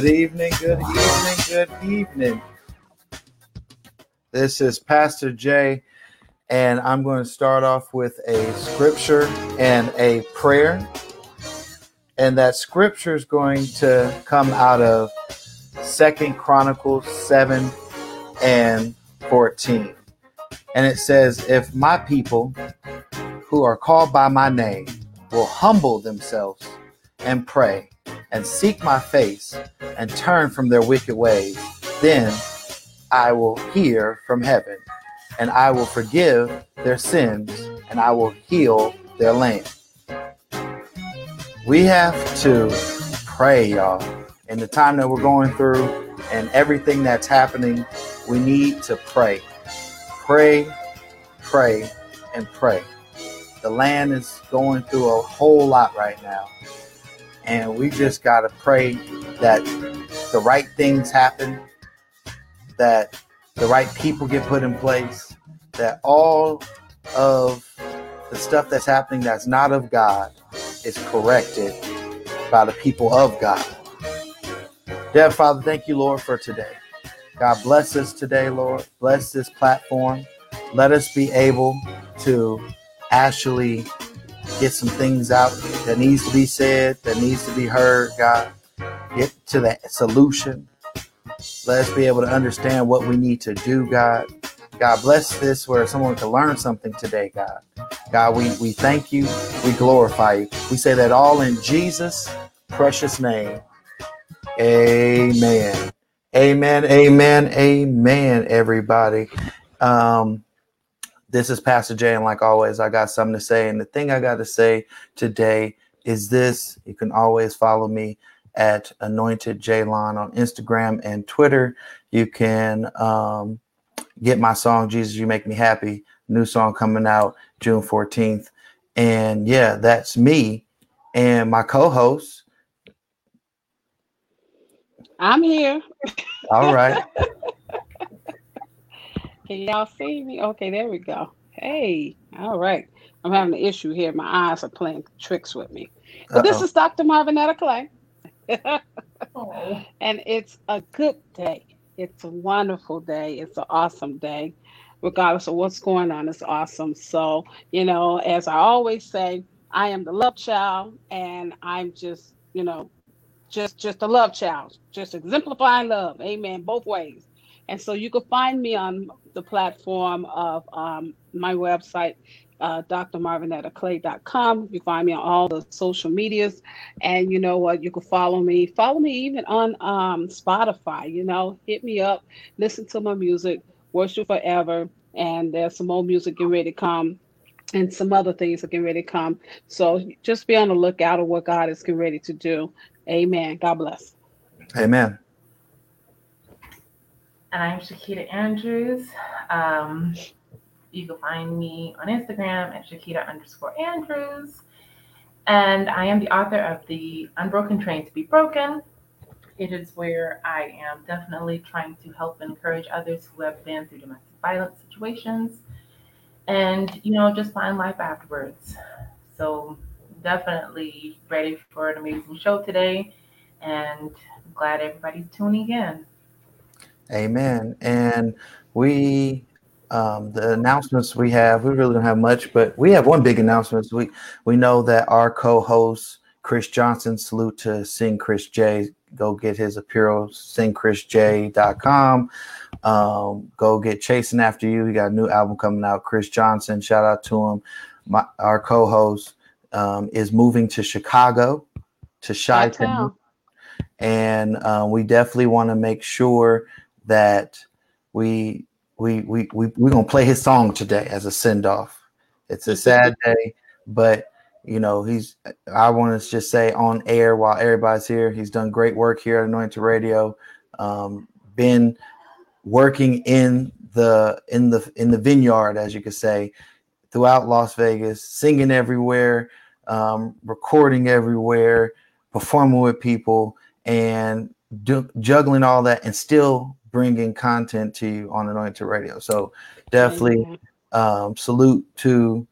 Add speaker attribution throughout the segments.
Speaker 1: Good evening, good evening, good evening. This is Pastor Jay, and I'm going to start off with a scripture and a prayer. And that scripture is going to come out of Second Chronicles 7 and 14. And it says, If my people who are called by my name will humble themselves and pray and seek my face and turn from their wicked ways, then I will hear from heaven and I will forgive their sins and I will heal their land. We have to pray, y'all. In the time that we're going through and everything that's happening, we need to pray. Pray, pray, and pray. The land is going through a whole lot right now. And we just got to pray that the right things happen, that the right people get put in place, that all of the stuff that's happening that's not of God is corrected by the people of God. Dear Father, thank you, Lord, for today. God bless us today, Lord. Bless this platform. Let us be able to actually get some things out that needs to be said, that needs to be heard, God. Get to the solution. Let us be able to understand what we need to do, God. God bless this where someone can learn something today, God. God, we, we thank you. We glorify you. We say that all in Jesus' precious name. Amen. Amen. Amen. Amen, everybody. Um, this is Pastor Jay, and like always, I got something to say. And the thing I got to say today is this you can always follow me at Anointed Jaylon on Instagram and Twitter. You can um, get my song Jesus You Make Me Happy, new song coming out June 14th. And yeah, that's me and my co-host.
Speaker 2: I'm here.
Speaker 1: All right.
Speaker 2: Can y'all see me? Okay, there we go. Hey, all right. I'm having an issue here. My eyes are playing tricks with me. But Uh-oh. this is Dr. Marvinetta Clay. Oh. and it's a good day. It's a wonderful day. It's an awesome day. Regardless of what's going on, it's awesome. So, you know, as I always say, I am the love child and I'm just, you know, just just a love child, just exemplifying love. Amen. Both ways. And so you can find me on the platform of um, my website, uh, drmarvinettaclay.com. You find me on all the social medias, and you know what? You can follow me. Follow me even on um, Spotify. You know, hit me up, listen to my music, worship forever, and there's some more music getting ready to come. And some other things are getting ready to come. So just be on the lookout of what God is getting ready to do. Amen. God bless.
Speaker 1: Amen.
Speaker 3: And I'm Shakita Andrews. Um, you can find me on Instagram at Shakita underscore Andrews. And I am the author of the Unbroken Train to Be Broken. It is where I am definitely trying to help encourage others who have been through domestic violence situations and, you know, just find life afterwards. So, definitely ready for an amazing show today. And glad everybody's tuning in.
Speaker 1: Amen. And we um, the announcements we have, we really don't have much, but we have one big announcement. We we know that our co-host Chris Johnson, salute to Sing Chris J. Go get his apparel, singchrisj.com. Um, go get Chasing After You. He got a new album coming out. Chris Johnson, shout out to him. My, our co-host um, is moving to Chicago, to chi and uh, we definitely want to make sure that we we we we we're gonna play his song today as a send off. It's a sad day, but you know he's. I want to just say on air while everybody's here, he's done great work here at Anointed Radio. Um, been working in the in the in the vineyard, as you could say, throughout Las Vegas, singing everywhere, um, recording everywhere, performing with people, and do, juggling all that, and still bringing content to you on Anointed Radio. So definitely um, salute to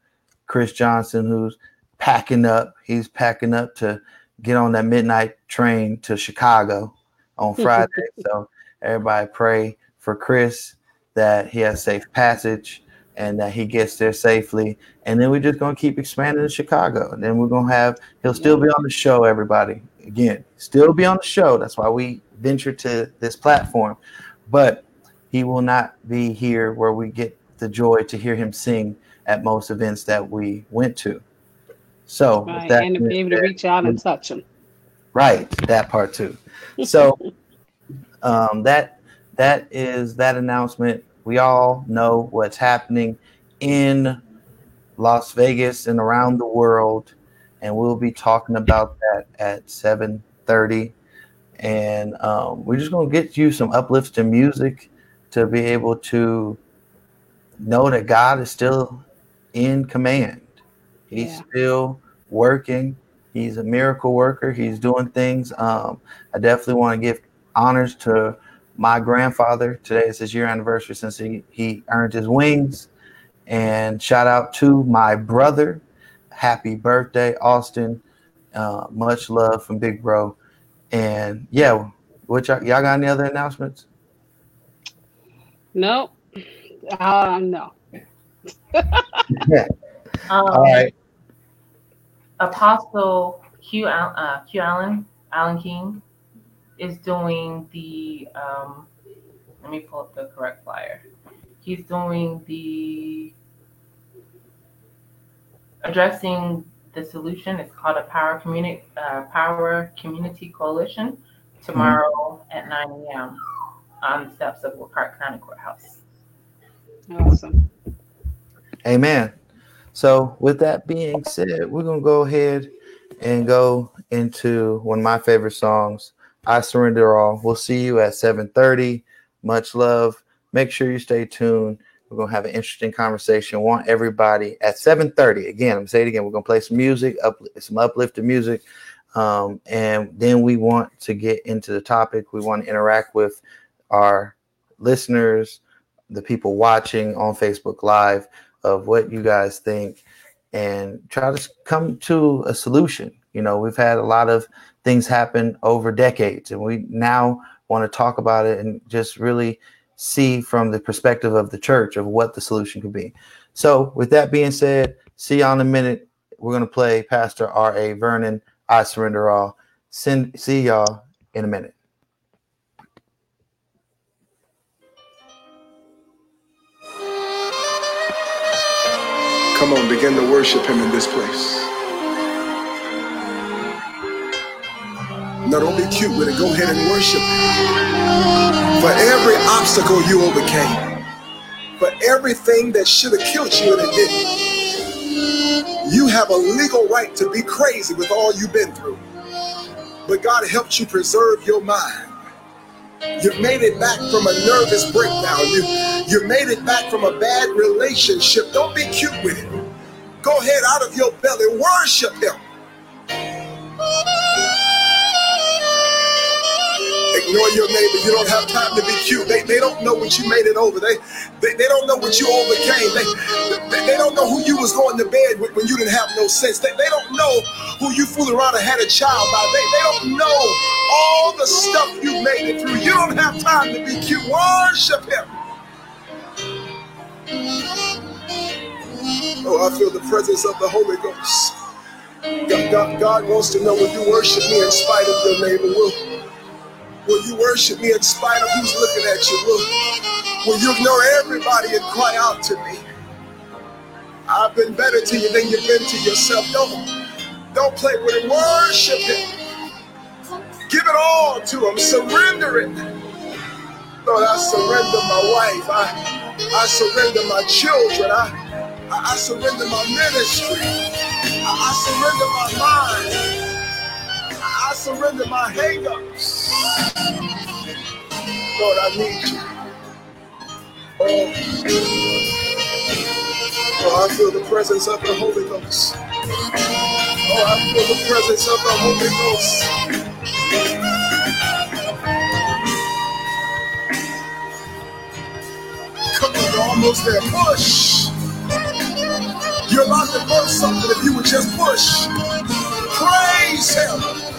Speaker 1: Chris Johnson, who's packing up. He's packing up to get on that midnight train to Chicago on Friday. so everybody pray for Chris that he has safe passage and that he gets there safely. And then we're just gonna keep expanding to Chicago. And then we're gonna have he'll still be on the show, everybody. Again, still be on the show. That's why we venture to this platform. But he will not be here where we get the joy to hear him sing at most events that we went to. So
Speaker 2: Right,
Speaker 1: that
Speaker 2: and to be able to reach out and touch them.
Speaker 1: right, that part too. So um, that that is that announcement. We all know what's happening in Las Vegas and around the world, and we'll be talking about that at seven thirty. And um, we're just gonna get you some uplifting music to be able to know that God is still in command. He's
Speaker 2: Yeah.
Speaker 1: still working. He's a miracle worker. He's doing things. Um, I definitely want to give honors to my grandfather. Today is his year anniversary since he, he earned his wings. And shout out to my brother. Happy birthday, Austin. Uh, much love from Big Bro. And yeah, what y'all, y'all got any other announcements?
Speaker 2: Nope. Uh, no.
Speaker 3: Um,
Speaker 1: All right.
Speaker 3: Apostle Q, Al- uh, Q Allen, Allen King, is doing the. Um, let me pull up the correct flyer. He's doing the addressing the solution. It's called a Power Community uh, Power Community Coalition tomorrow at 9 a.m. on the steps of Wilcott County Courthouse.
Speaker 2: Awesome.
Speaker 1: Amen. So, with that being said, we're gonna go ahead and go into one of my favorite songs, "I Surrender All." We'll see you at 7:30. Much love. Make sure you stay tuned. We're gonna have an interesting conversation. Want everybody at 7:30. Again, I'm gonna it again. We're gonna play some music, up some uplifting music, um, and then we want to get into the topic. We want to interact with our listeners, the people watching on Facebook Live of what you guys think and try to come to a solution. You know, we've had a lot of things happen over decades, and we now want to talk about it and just really see from the perspective of the church of what the solution could be. So, with that being said, see y'all in a minute. We're going to play Pastor R.A. Vernon, I Surrender All. Send, see y'all in a minute.
Speaker 4: Come on, begin to worship him in this place. No, don't be cute with it. Go ahead and worship. For every obstacle you overcame, for everything that should have killed you and it didn't, you have a legal right to be crazy with all you've been through. But God helped you preserve your mind. You've made it back from a nervous breakdown. You you made it back from a bad relationship. Don't be cute with it. Go ahead out of your belly, worship him. Ignore your neighbor. You don't have time to be cute. They, they don't know what you made it over. They, they they don't know what you overcame. They, they they don't know who you was going to bed with when you didn't have no sense. They, they don't know who you fooled around and had a child by. They, they don't know all the stuff you made it through. You don't have time to be cute. Worship him. Oh, I feel the presence of the Holy Ghost. God, God, God wants to know will you worship me in spite of your neighbor? Will, will you worship me in spite of who's looking at you? Will, will you ignore everybody and cry out to me? I've been better to you than you've been to yourself. Don't, don't play with it. Worship him. Give it all to him. Surrender it. Lord, I surrender my wife. I, I surrender my children. I, I, I surrender my ministry. I, I surrender my mind. I, surrender my hangups. Lord, I need you. Oh. oh, I feel the presence of the Holy Ghost. Oh, I feel the presence of the Holy Ghost. Come on, you're almost there. Push. You're about to burst something if you would just push. Praise Him.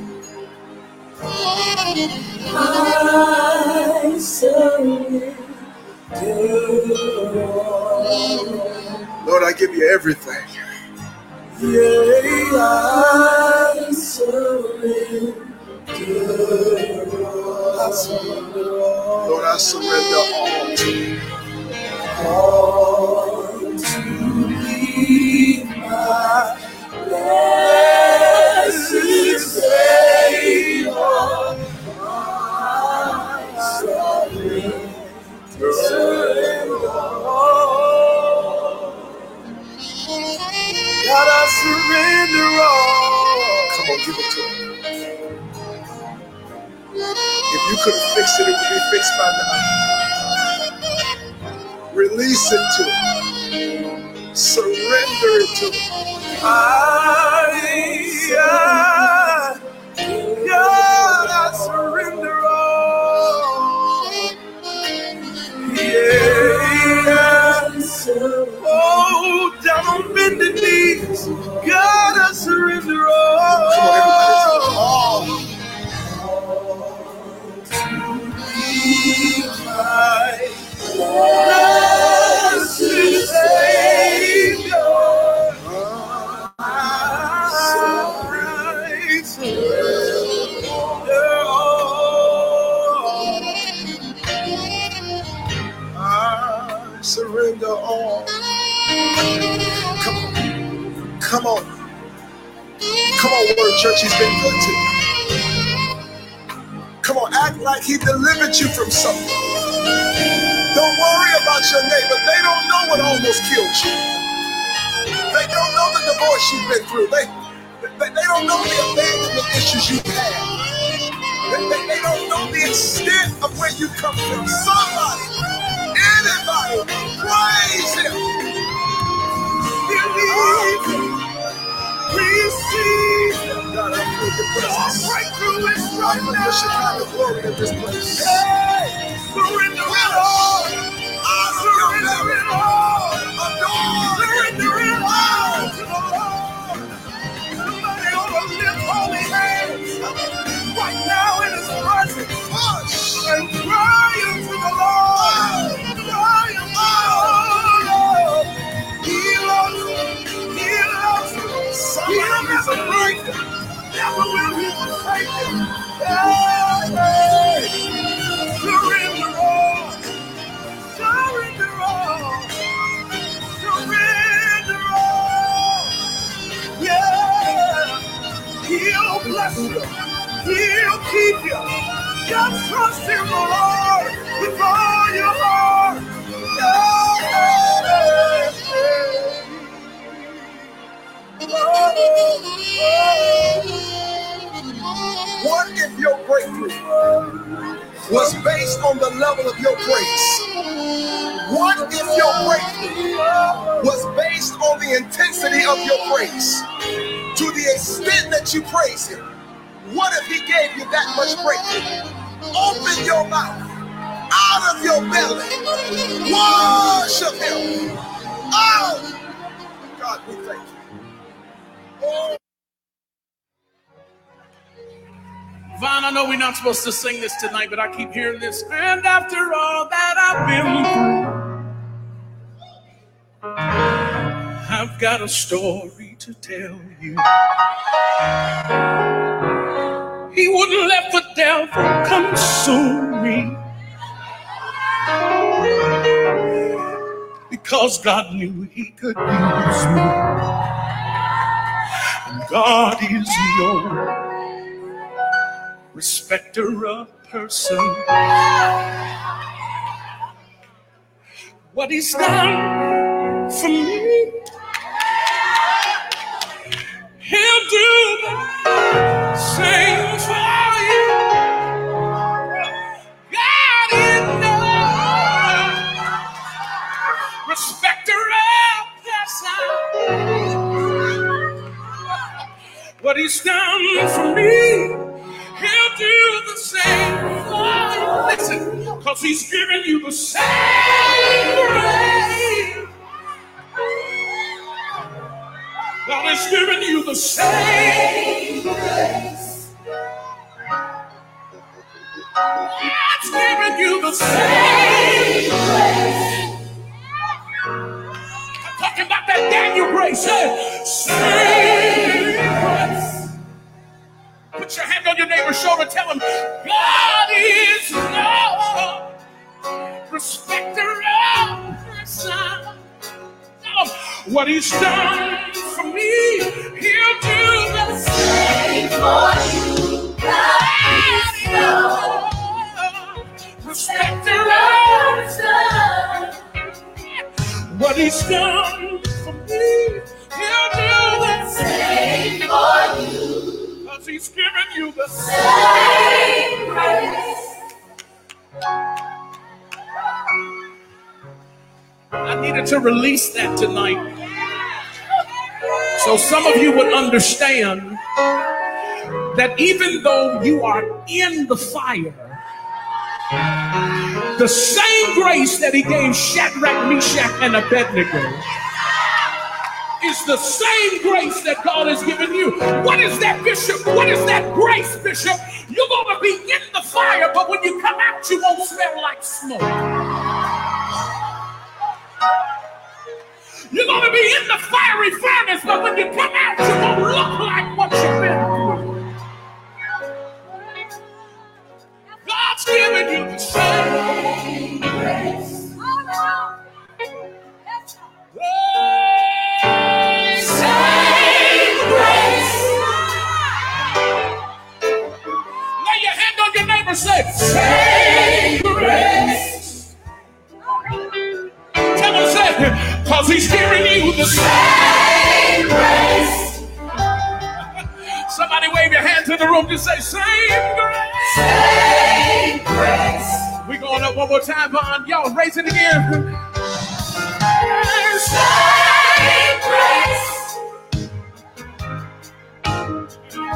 Speaker 4: Lord, I give you everything.
Speaker 5: I surrender.
Speaker 4: Lord, I surrender all to you.
Speaker 5: all
Speaker 4: give it to him. If you could fixed it, it would be fixed by now. Release it to him. Surrender it to him.
Speaker 5: I, I, God, I surrender all. Yeah. Oh, down bended knees, God, I surrender all.
Speaker 4: Come on, everybody. All.
Speaker 5: Blessed
Speaker 4: Church. He's been good to. Come on, act like he delivered you from something. Don't worry about your neighbor. They don't know what almost killed you. They don't know the divorce you've been through. They, they, they don't know the abandonment issues you've had. They, they, they don't know the extent of where you come from. Somebody, anybody, praise him.
Speaker 5: Believe, receive,
Speaker 4: God, I feel your presence.
Speaker 5: breakthrough is
Speaker 4: I
Speaker 5: right
Speaker 4: feel your Chicago glory in this place.
Speaker 5: Hey, surrender it all. Surrender it all. Surrender it all to the Lord. Somebody ought to lift holy hands right now in His presence and cry unto the Lord. Cry unto the Lord. He loves. He loves. He'll never break you. Never will surrender all. Surrender all. Surrender all. Yeah. He'll bless you. He'll keep you.
Speaker 4: Was based on the level of your praise? What if your breakthrough was based on the intensity of your praise? To the extent that you praise Him, what if He gave you that much breakthrough? Open your mouth out of your belly, worship Him. Oh, God, we thank you. Oh.
Speaker 6: Vaughn, I know we're not supposed to sing this tonight, but I keep hearing this. And after all that I've been through, I've got a story to tell you. He wouldn't let the devil consume me because God knew he could use me. And God is no respecter of person. What he's done for me, he'll do the same for you. God is no all pass out. What he's done for me, he'll do the same for you. Listen, because he's given you the same grace. God has given you the same grace. God's given you the same grace. I'm talking about that Daniel grace. Hey, same. Put your hand on your neighbor's shoulder. Tell him, God is Lord. Respecter of person. Tell him what he's done for me. He'll do the same for you. God is Lord. Respecter of person. What he's done for me, he'll do the same for you. He's given you the same grace. I needed to release that tonight. So some of you would understand that even though you are in the fire, the same grace that he gave Shadrach, Meshach, and Abednego is the same grace that God has given you. What is that, Bishop? What is that grace, Bishop? You're going to be in the fire, but when you come out, you won't smell like smoke. You're going to be in the fiery furnace, but when you come out, you won't look like what you've been through. God's given you the same grace. Same your say, Same grace. Tell him, say, because he's giving you the same grace. Somebody wave your hands in the room, just say, Same grace. Same grace. we going up one more time, Vaughn. Y'all raise it again. Same grace.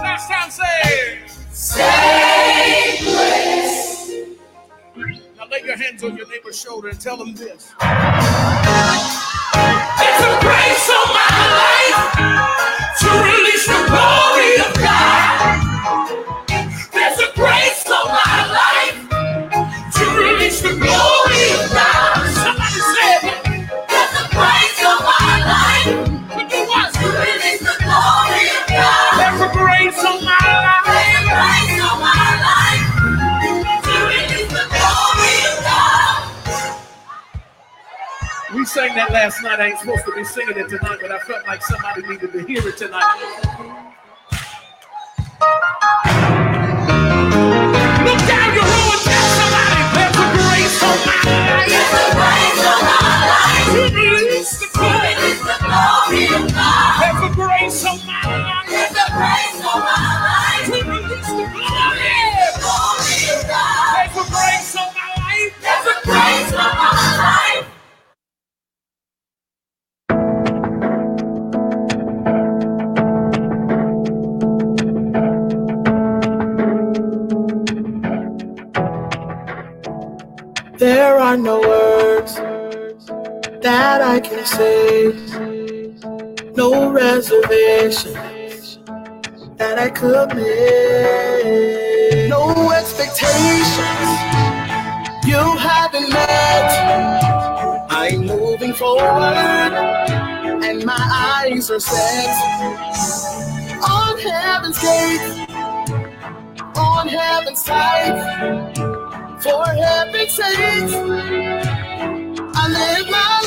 Speaker 6: Last time, say, Same grace. Now lay your hands on your neighbor's shoulder and tell them this. There's a grace on my life to release the glory of God. There's a grace on my life to release the glory of God. Somebody said, There's a grace on my life to do what? To release the glory of God. There's a grace on my life. We sang that last night. I ain't supposed to be singing it tonight, but I felt like somebody needed to hear it tonight. Look down your row and tell somebody there's a grace on my life. There's a grace on my life. To release the glory of God. There's a grace on my life. There's a grace on my life. To release the glory of God. There's a grace on my life. There's a grace on my life.
Speaker 7: There are no words that I can say, no reservations that I could make, no expectations you haven't met. I'm moving forward, and my eyes are set on heaven's gate, on heaven's side. For heaven's sake, I live my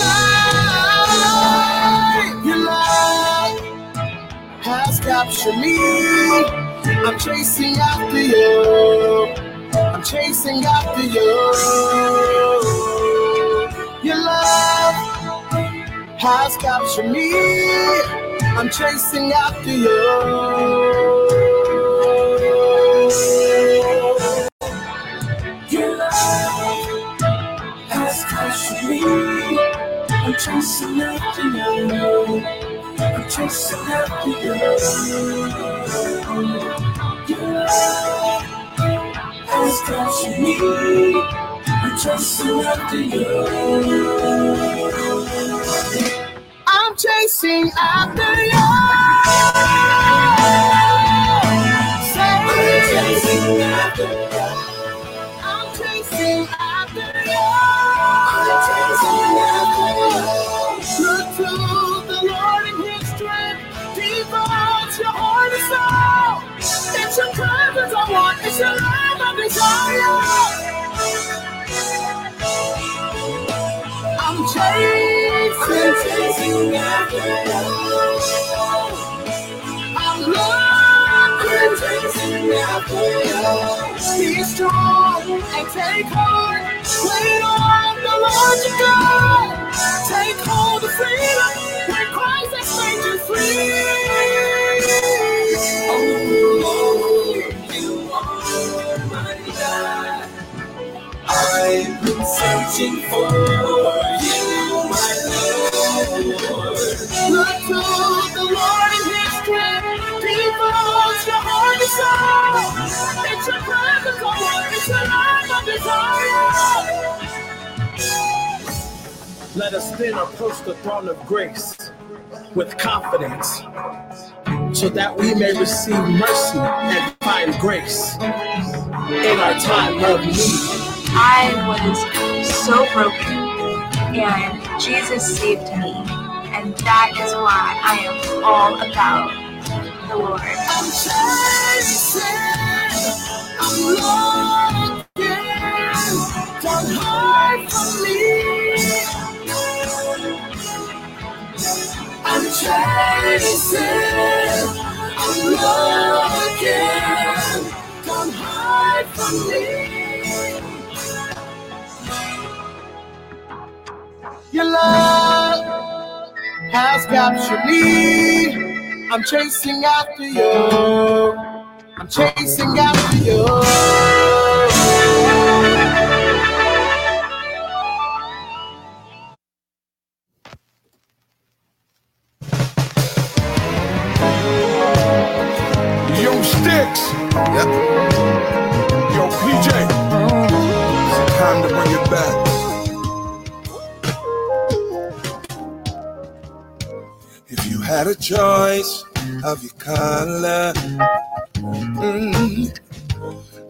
Speaker 7: life. Your love has captured me. I'm chasing after you. I'm chasing after you. Your love has captured me. I'm chasing after you. Chasing after you. I'm chasing after you. Your love has captured me. I'm chasing after you. I'm chasing after you. Freedom when Christ has made you free. Oh Lord, I've been searching for you, my Lord. Look to the Lord in His strength. Devote your heart and soul. It's your oh Lord. It's your life of desire.
Speaker 8: Let us then approach the throne of grace with confidence so that we may receive mercy and find grace in our time of need.
Speaker 9: I was so broken, and Jesus saved me, and that is why I am all about the Lord.
Speaker 7: I'm chasing, I'm looking, don't hide from me. Chasing, I'm looking, hide from me. Your love has captured me. I'm chasing after you. I'm chasing after you.
Speaker 5: Had a choice of your color, mm,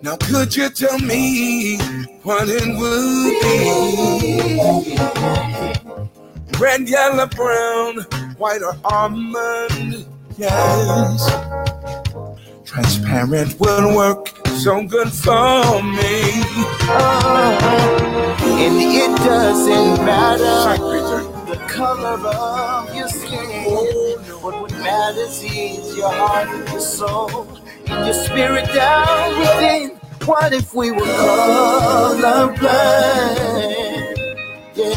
Speaker 5: now could you tell me what it would be? Red, yellow, brown, white, or almond? Yes. Transparent will work so good for me.
Speaker 7: And it doesn't matter the color of your. What would your heart and your soul and your spirit down within. What if we were colorblind? Yeah.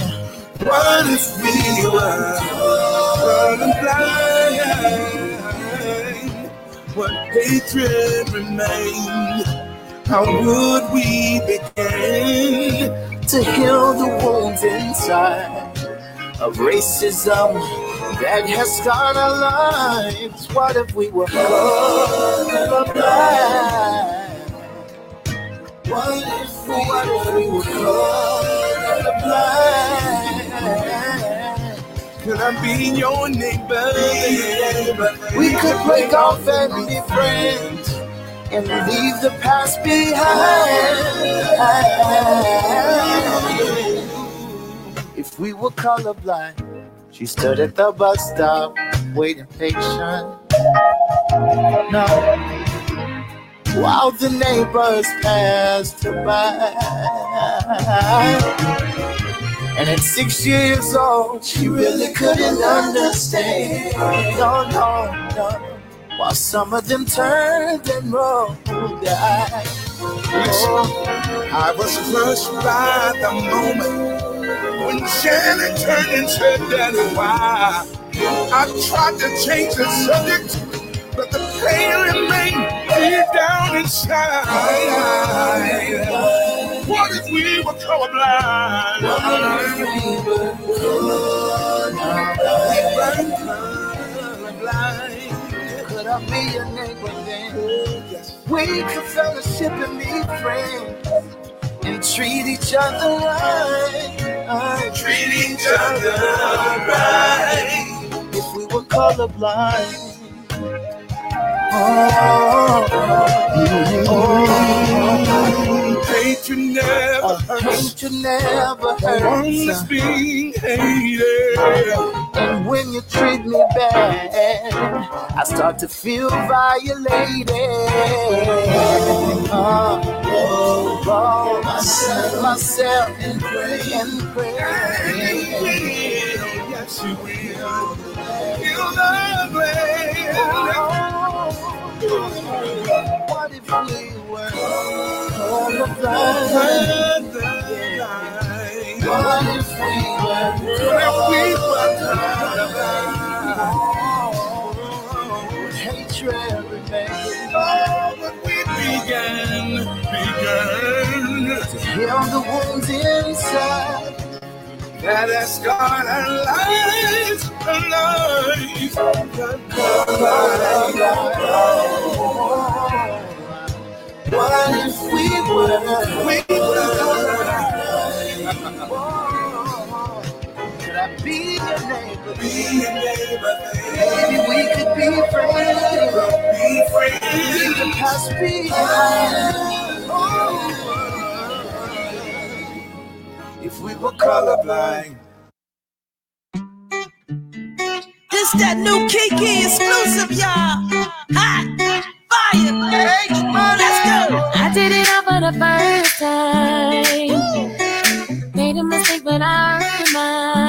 Speaker 5: What if we were running blind? What hatred remained? How would we begin?
Speaker 7: to heal the wounds inside of racism that has scarred our lives. What if we were colorblind? What if what if we were colorblind?
Speaker 5: Could I be your neighbor?
Speaker 7: We could break off and be friends and leave the past behind. If we were colorblind, she stood at the bus stop, waiting patient. No, while the neighbors passed her by. And at six years old, she really couldn't understand. No, no, no. While some of them turned and rolled their eyes.
Speaker 5: I was crushed by the moment when Janet turned and said, Daddy, why? I tried to change the subject, but the pain remained deep down inside. What if we were colorblind?
Speaker 7: Could I be your neighbor then? We could fellowship and be friends and treat each other right.
Speaker 5: Treat each other right.
Speaker 7: If we were colorblind. Oh, oh, oh.
Speaker 5: Hate you never
Speaker 7: oh,
Speaker 5: hurts.
Speaker 7: hate you never hurts.
Speaker 5: being hated.
Speaker 7: And when you treat me bad, I start to feel violated. Uh, oh, oh, myself, myself, and pray, and pray.
Speaker 5: Yes, you will. You'll not
Speaker 7: What if we were colorblind? What if we were colorblind? Hatred remains.
Speaker 5: Oh,
Speaker 7: Heal the wounds inside.
Speaker 5: that has scarred our lives, our lives.
Speaker 7: What if we were?
Speaker 5: We were
Speaker 7: Could I be your neighbor?
Speaker 5: be your neighbor,
Speaker 7: Maybe we could be friends.
Speaker 5: be
Speaker 7: We
Speaker 5: friends.
Speaker 7: could pass If we were colorblind.
Speaker 10: This that new Kiki exclusive, y'all. Hot, fire, let's go.
Speaker 11: I did it all for the first time. Made a mistake, but I earned mine.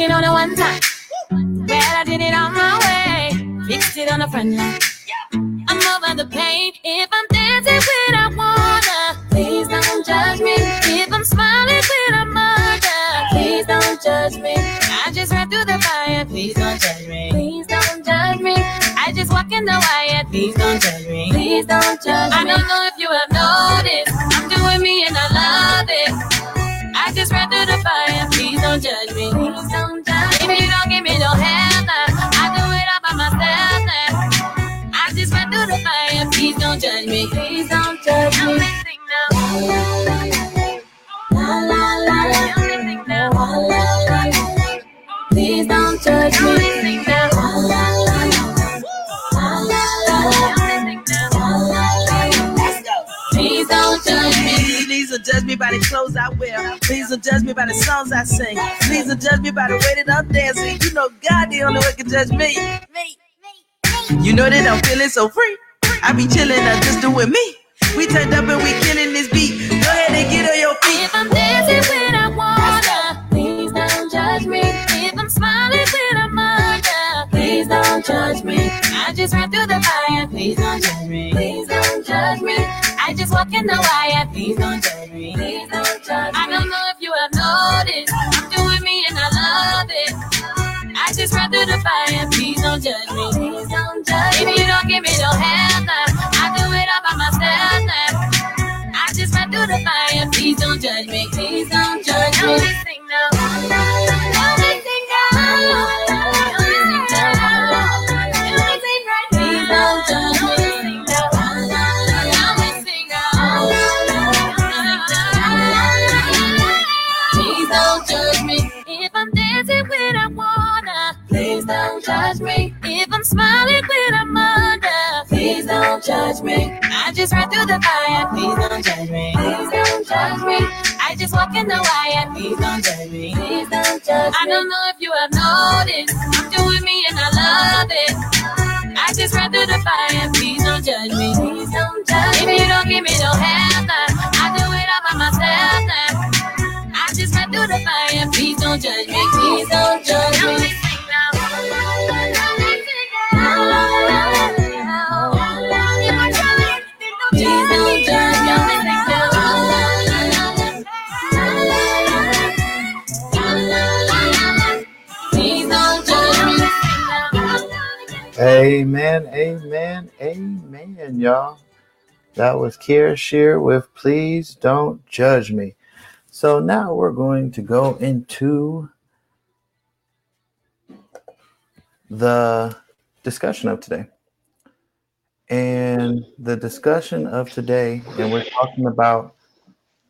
Speaker 11: It on the one time. Glad I did it on my way. Fixed it on the front line. I'm over the pain. If I'm dancing when I wanna, please don't judge me. If I'm smiling when I murder, please don't judge me. I just ran through the fire. Please don't judge me. Please don't judge me. I just walk in the wire. Please don't judge me. Please don't judge me. I don't know if you have noticed. I'm doing me and I love it. I just ran through the fire. Please don't judge me. Please Please don't judge me. Please don't judge me. La la la la la la la la. Please don't judge me. La la la la la la la Please don't judge me.
Speaker 10: Please don't judge me by the clothes I wear. Please don't judge me by the songs I sing. Please don't judge me by the way that I'm dancing. You know God the only one can judge me. You know that I'm feeling so free. I be chilling, I just do it me. We turned up and we killing this beat. Go ahead and get on your feet.
Speaker 11: If I'm dancing when I wanna, please don't judge me. If I'm smiling when I murder, please don't judge me. I just ran through the fire, please don't judge me. Please don't judge me. I just walk in the wire, please don't judge me. Please don't judge me. I don't know if you have noticed, I'm doing me and I love it. I just ran through the fire, please don't judge me. Please don't judge me. Give me no help, now, I do it all by myself now. I just ran through the fire, please don't judge me. Judge me. I just ran through the fire, please don't judge me. Please don't judge me. I just walk in the wire, please don't judge me. Please don't judge me. I don't know if you have noticed, I'm doing me and I love it. I just ran through the fire, please don't judge me. Please don't judge me. If you don't give me no help, now, I do it all by myself now. I just ran through the fire, please don't judge me. Please don't judge me.
Speaker 1: Amen, amen, amen, y'all. That was Kierra Sheard with Please Don't Judge Me. So now we're going to go into the discussion of today. And the discussion of today, and we're talking about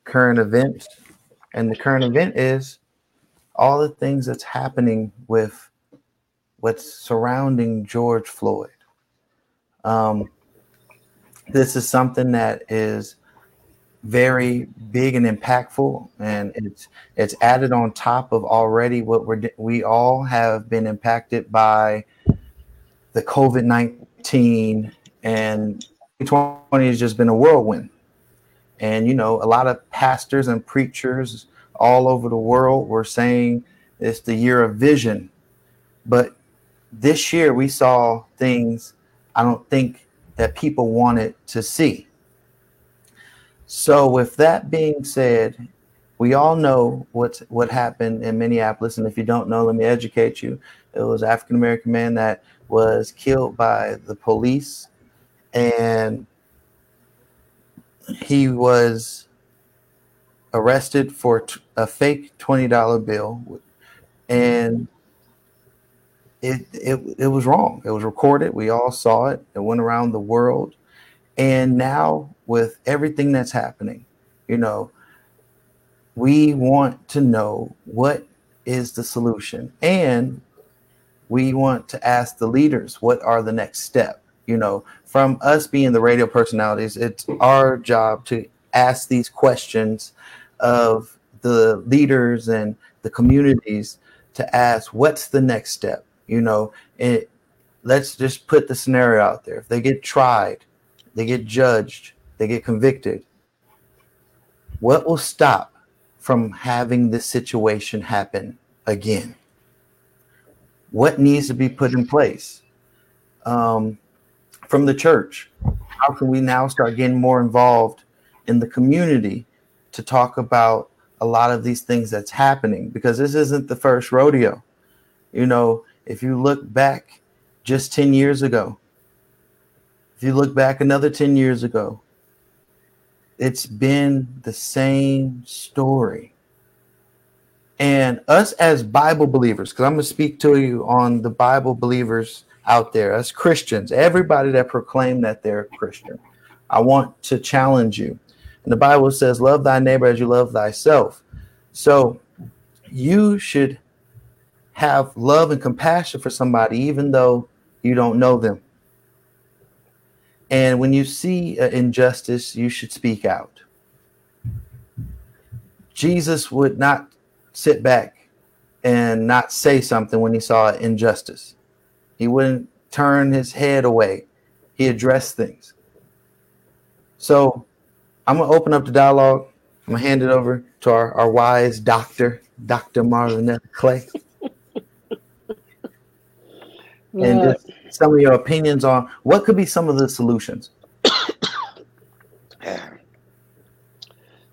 Speaker 1: current events. And the current event is all the things that's happening with what's surrounding George Floyd. Um, this is something that is very big and impactful, and it's it's added on top of already what we're we all have been impacted by the COVID nineteen, and 2020 has just been a whirlwind. And you know, a lot of pastors and preachers all over the world were saying it's the year of vision, but this year we saw things I don't think that people wanted to see. So, with that being said, we all know what's what happened in Minneapolis, and if you don't know, let me educate you. It was African American man that was killed by the police, and he was arrested for a fake twenty dollar bill, and it, it it was wrong. It was recorded. We all saw it. It went around the world, and now with everything that's happening, you know, we want to know what is the solution, and we want to ask the leaders what are the next step. You know, from us being the radio personalities, it's our job to ask these questions of the leaders and the communities to ask what's the next step you know it let's just put the scenario out there. If they get tried they get judged they get convicted what will stop from having this situation happen again? What needs to be put in place? Um, from the church how can we now start getting more involved in the community to talk about a lot of these things that's happening? Because this isn't the first rodeo. You know, if you look back just 10 years ago, if you look back another 10 years ago, it's been the same story. And us as Bible believers, because I'm going to speak to you on the Bible believers out there, as Christians, everybody that proclaim that they're a Christian, I want to challenge you and the Bible says, Love thy neighbor as you love thyself. So you should have love and compassion for somebody, even though you don't know them. And when you see injustice, you should speak out. Jesus would not sit back and not say something when he saw injustice. He wouldn't turn his head away. He addressed things. So I'm gonna open up the dialogue. I'm gonna hand it over to our, our wise doctor, Dr. Marlon Clay. And just some of your opinions on what could be some of the solutions.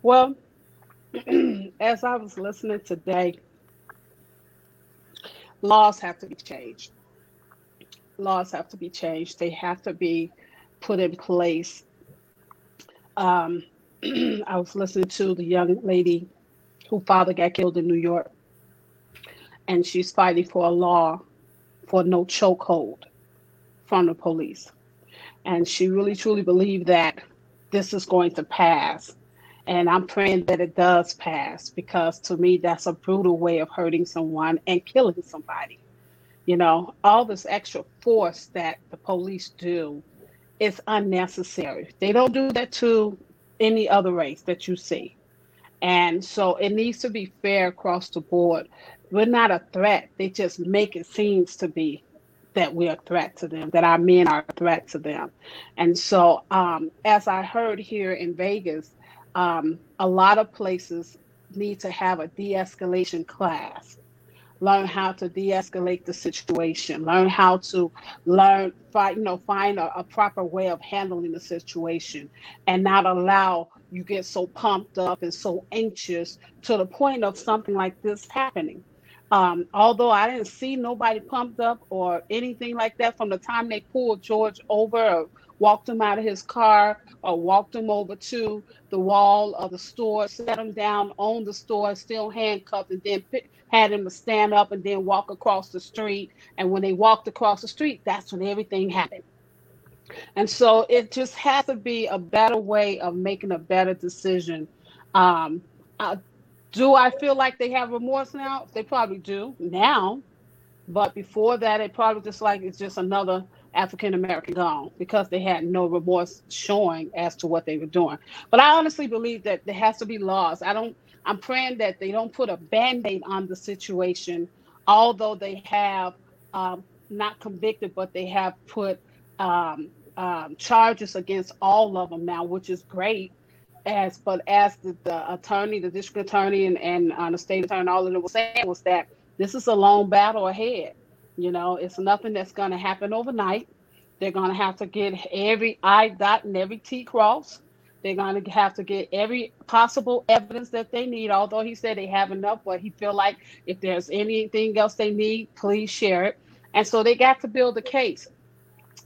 Speaker 2: Well, as I was listening today, laws have to be changed. Laws have to be changed. They have to be put in place um, I was listening to the young lady whose father got killed in New York, and she's fighting for a law for no chokehold from the police. And she really truly believed that this is going to pass. And I'm praying that it does pass because to me, that's a brutal way of hurting someone and killing somebody. You know, all this extra force that the police do is unnecessary. They don't do that to any other race that you see. And so it needs to be fair across the board. We're not a threat. They just make it seems to be that we're a threat to them, that our men are a threat to them. And so, um, as I heard here in Vegas, um, a lot of places need to have a de escalation class learn how to de-escalate the situation learn how to learn find you know find a, a, proper way of handling the situation and not allow you get so pumped up and so anxious to the point of something like this happening Um, although I didn't see nobody pumped up or anything like that from the time they pulled George over or walked him out of his car or walked him over to the wall of the store, set him down on the store, still handcuffed, and then pi- had him stand up and then walk across the street. And when they walked across the street, that's when everything happened. And so it just has to be a better way of making a better decision. Um, uh, do I feel like they have remorse now? They probably do now, but before that, it probably just like it's just another African American gone because they had no remorse showing as to what they were doing. But I honestly believe that there has to be laws. I don't. I'm praying that they don't put a band-aid on the situation, although they have um, not convicted, but they have put um, um, charges against all of them now, which is great. As but as the, the attorney, the district attorney, and, and uh, the state attorney, all of them were saying was that this is a long battle ahead. You know, it's nothing that's going to happen overnight. They're going to have to get every I dot and every T cross. They're going to have to get every possible evidence that they need. Although he said they have enough, but he feel like if there's anything else they need, please share it. And so they got to build a case.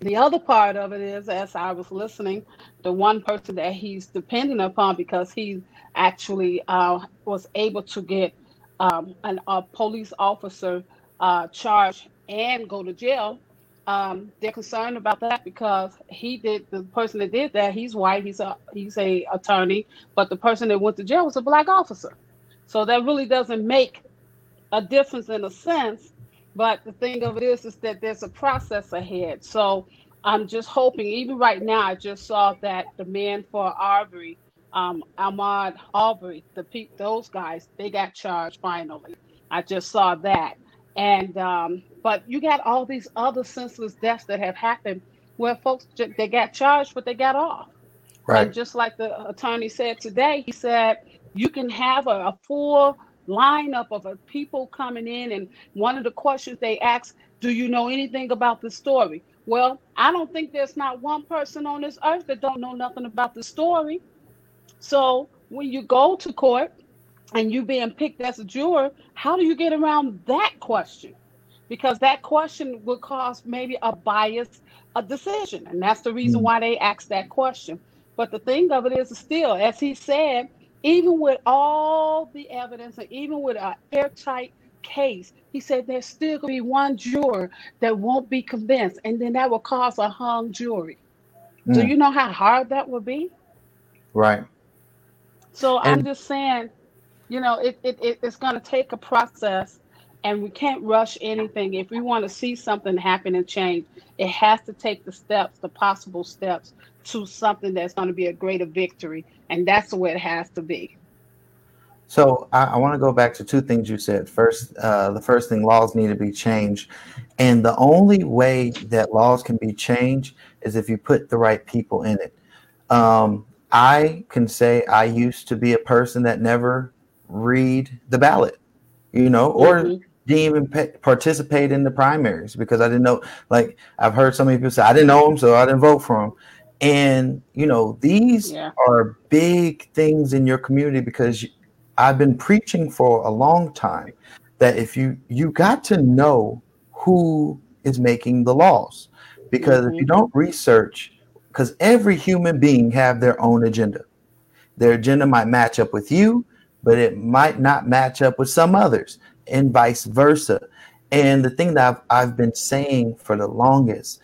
Speaker 2: The other part of it is, as I was listening, the one person that he's depending upon because he actually uh, was able to get um, an, a police officer uh, charged and go to jail. Um, they're concerned about that because he did the person that did that. He's white. He's a he's a attorney, but the person that went to jail was a black officer. So that really doesn't make a difference in a sense. But the thing of it is, is that there's a process ahead. So I'm just hoping. Even right now, I just saw that the man for Arbery, um, Ahmaud Arbery, the pe- those guys, they got charged finally. I just saw that. And um, but you got all these other senseless deaths that have happened where folks ju- they got charged, but they got off. And
Speaker 1: Right.
Speaker 2: just like the attorney said today, he said you can have a, a full lineup of uh, people coming in, and one of the questions they ask, "Do you know anything about the story?" Well, I don't think there's not one person on this earth that don't know nothing about the story. So when you go to court and you being picked as a juror, how do you get around that question? Because that question would cause maybe a biased a decision, and that's the reason
Speaker 1: Mm.
Speaker 2: why they asked that question. But the thing of it is, still, as he said, even with all the evidence and even with an airtight case, he said there's still gonna be one juror that won't be convinced, and then that will cause a hung jury. Do
Speaker 1: Mm.
Speaker 2: you know how hard that would be?
Speaker 1: Right.
Speaker 2: So I'm just saying, you know, it, it, it it's going to take a process, and we can't rush anything. If we want to see something happen and change, it has to take the steps, the possible steps, to something that's going to be a greater victory, and that's the way it has to be.
Speaker 1: So I, I want to go back to two things you said. First, uh, the first thing, laws need to be changed, and the only way that laws can be changed is if you put the right people in it. Um, I can say I used to be a person that never read the ballot, you know, or
Speaker 2: Mhm.
Speaker 1: didn't even pa- participate in the primaries because I didn't know. Like I've heard so many people say I didn't know him, so I didn't vote for him. And you know, these
Speaker 2: Yeah.
Speaker 1: are big things in your community because I've been preaching for a long time that if you you got to know who is making the laws because if you
Speaker 2: Mhm.
Speaker 1: don't research because every human being have their own agenda their agenda might match up with you but it might not match up with some others and vice versa and the thing that i've, I've been saying for the longest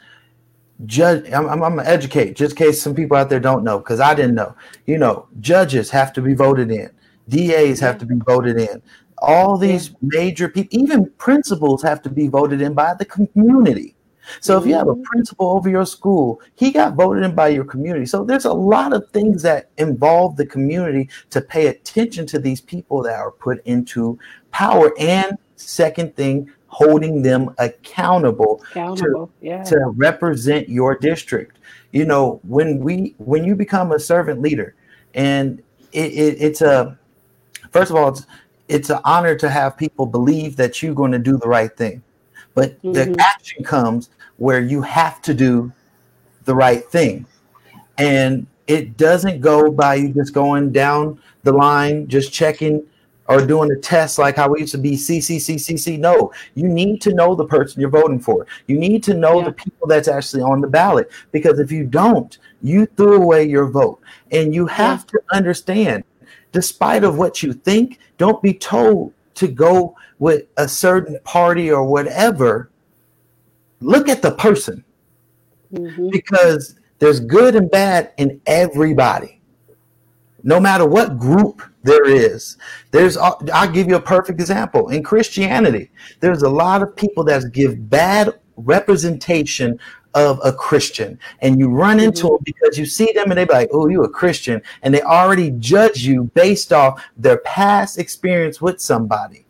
Speaker 1: judge I'm, I'm, I'm gonna educate just in case some people out there don't know because i didn't know. You know judges have to be voted in. DAs have to be voted in. All these major people even principals have to be voted in by the community. So if you have a
Speaker 2: Mhm.
Speaker 1: principal over your school he got voted in by your community. So there's a lot of things that involve the community to pay attention to these people that are put into power. And second thing holding them accountable to
Speaker 2: Yeah.
Speaker 1: to represent your district. You know, when we when you become a servant leader, and it, it, it's a first of all, it's it's an honor to have people believe that you're going to do the right thing, but the
Speaker 2: Mhm.
Speaker 1: action comes where you have to do the right thing, and it doesn't go by you just going down the line, just checking or doing a test like how we used to be CCCCC. No, you need to know the person you're voting for. You need to know
Speaker 2: Yeah.
Speaker 1: the people that's actually on the ballot because if you don't, you threw away your vote. And you have to understand, despite of what you think, don't be told to go with a certain party or whatever. Look at the person
Speaker 2: Mhm.
Speaker 1: because there's good and bad in everybody no matter what group there is there's i'll give you a perfect example. In christianity there's a lot of people that give bad representation of a christian. And you run into mm-hmm. them because you see them and they're like oh you a christian. And they already judge you based off their past experience with somebody.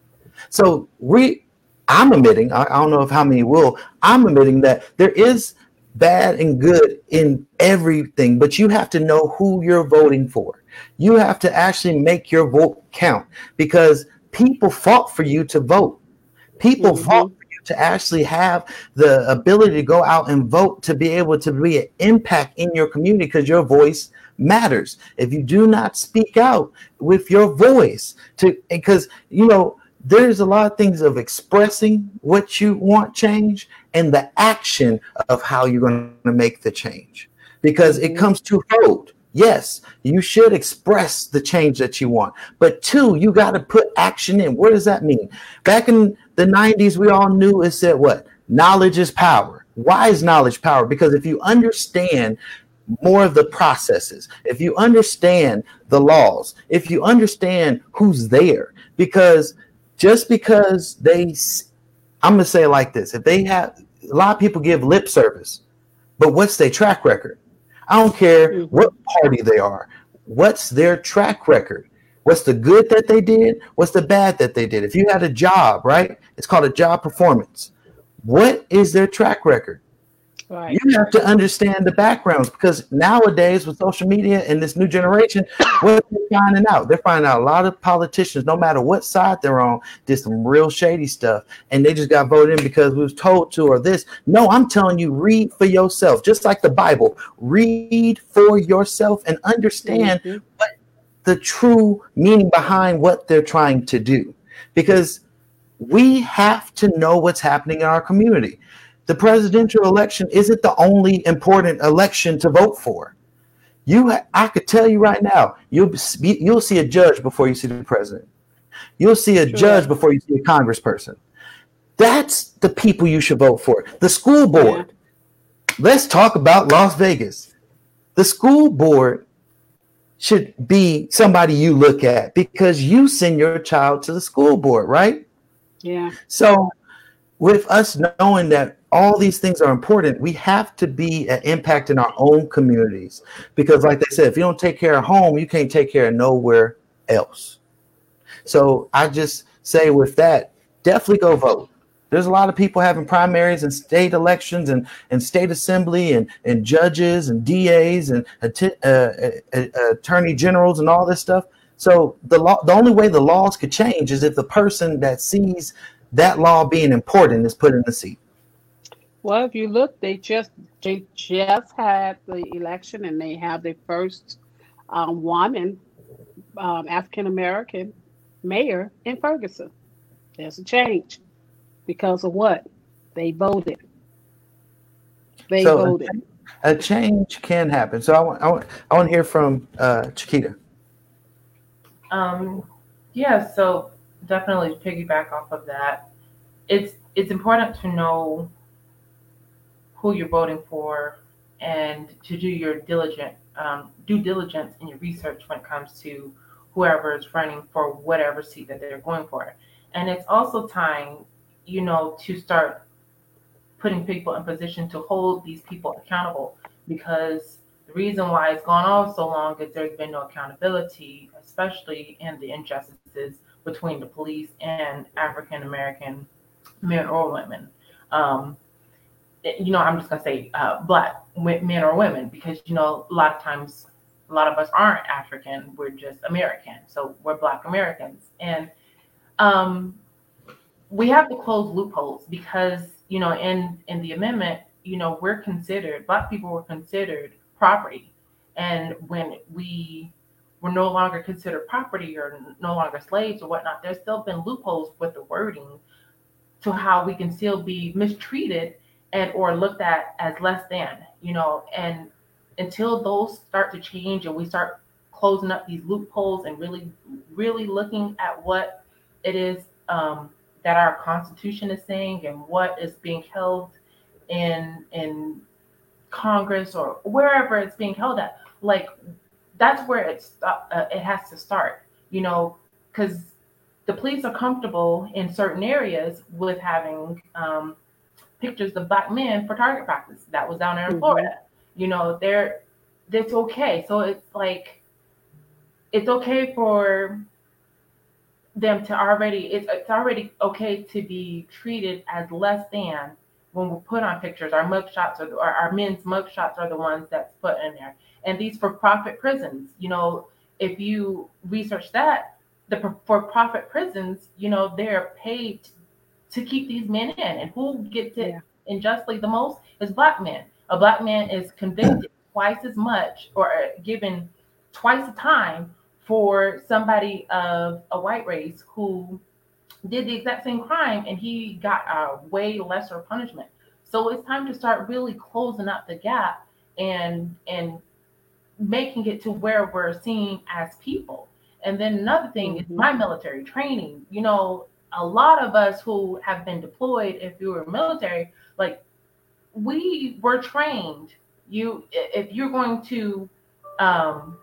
Speaker 1: So we i'm admitting i, I don't know if how many will i'm admitting that there is bad and good in everything, but you have to know who you're voting for. You have to actually make your vote count because people fought for you to vote. People mm-hmm. fought for you to actually have the ability to go out and vote to be able to be an impact in your community because your voice matters. If you do not speak out with your voice to because you know there's a lot of things of expressing what you want change and the action of how you're going to make the change because it mm-hmm. comes to twofold yes you should express the change that you want. But two you got to put action in. What does that mean? Back in the 90s we all knew it said what? Knowledge is power. Why is knowledge power? Because if you understand more of the processes if you understand the laws if you understand who's there because just because they I'm going to say it like this. If they have a lot of people give lip service but what's their track record i don't care hmm. what party they are. What's their track record? What's the good that they did? What's the bad that they did? If you had a job right? It's called a job performance. What is their track record
Speaker 2: Right.
Speaker 1: you have to understand the backgrounds because nowadays with social media and this new generation, what they're finding out, they're finding out a lot of politicians, no matter what side they're on, did some real shady stuff, and they just got voted in because we was told to or this. No, I'm telling you, read for yourself, just like the Bible. Read for yourself and understand mm-hmm. what the true meaning behind what they're trying to do, because we have to know what's happening in our community the presidential election isn't the only important election to vote for. You, ha- I could tell you right now, you'll be, you'll see a judge before you see the president. You'll see a judge before you see a congressperson. That's the people you should vote for. The school board. Let's talk about Las Vegas. The school board should be somebody you look at because you send your child to the school board, right?
Speaker 2: Yeah.
Speaker 1: So, with us knowing that all these things are important, we have to be an impact in our own communities. Because, like they said, if you don't take care of home, you can't take care of nowhere else. So, I just say with that, definitely go vote. There's a lot of people having primaries and state elections and, and state assembly and, and judges and DAs and uh, uh, uh, attorney generals and all this stuff. So the law, the only way the laws could change is if the person that sees that law being important is put in the seat.
Speaker 2: Well, if you look, they just they just had the election, and they have the first um, woman, um, African American mayor in Ferguson. There's a change because of what they voted. They
Speaker 1: so
Speaker 2: voted.
Speaker 1: a change can happen. So I want I want, I want to hear from uh, Chiquita.
Speaker 3: Um, yeah, so definitely piggyback off of that. It's it's important to know who you're voting for and to do your diligent um, due diligence in your research when it comes to whoever is running for whatever seat that they're going for. And it's also time, you know, to start putting people in position to hold these people accountable because the reason why it's gone on so long is there's been no accountability, especially in the injustices between the police and African American men or women. Um, you know, I'm just gonna say uh, black men or women because you know a lot of times a lot of us aren't African, we're just American, so we're Black Americans, and um, we have to close loopholes because you know in in the amendment you know we're considered black people were considered property. And when we were no longer considered property or no longer slaves or whatnot. There's still been loopholes with the wording to how we can still be mistreated and or looked at as less than, you know, and until those start to change and we start closing up these loopholes and really, really looking at what it is um, that our Constitution is saying and what is being held in in Congress or wherever it's being held at, like that's where it's uh, it has to start, you know, because the police are comfortable in certain areas with having um, pictures of black men for target practice. That was down there in
Speaker 2: Mhm.
Speaker 3: Florida. You know, they're that's okay. So it's like it's okay for them to already it's it's already okay to be treated as less than when we put on pictures. Our mug shots are the, our, our men's mug shots are the ones that's put in there. And these for profit prisons, you know, if you research that, the for profit prisons, you know, they're paid to keep these men in. And who gets it unjustly the most is black men. A black man is convicted twice as much or given twice the time for somebody of a white race who did the exact same crime and he got a way lesser punishment. So it's time to start really closing up the gap and and making it to where we're seen as people. And then another thing is my military training. You know, a lot of us who have been deployed, if you were military, like we were trained. You, if you're going to um,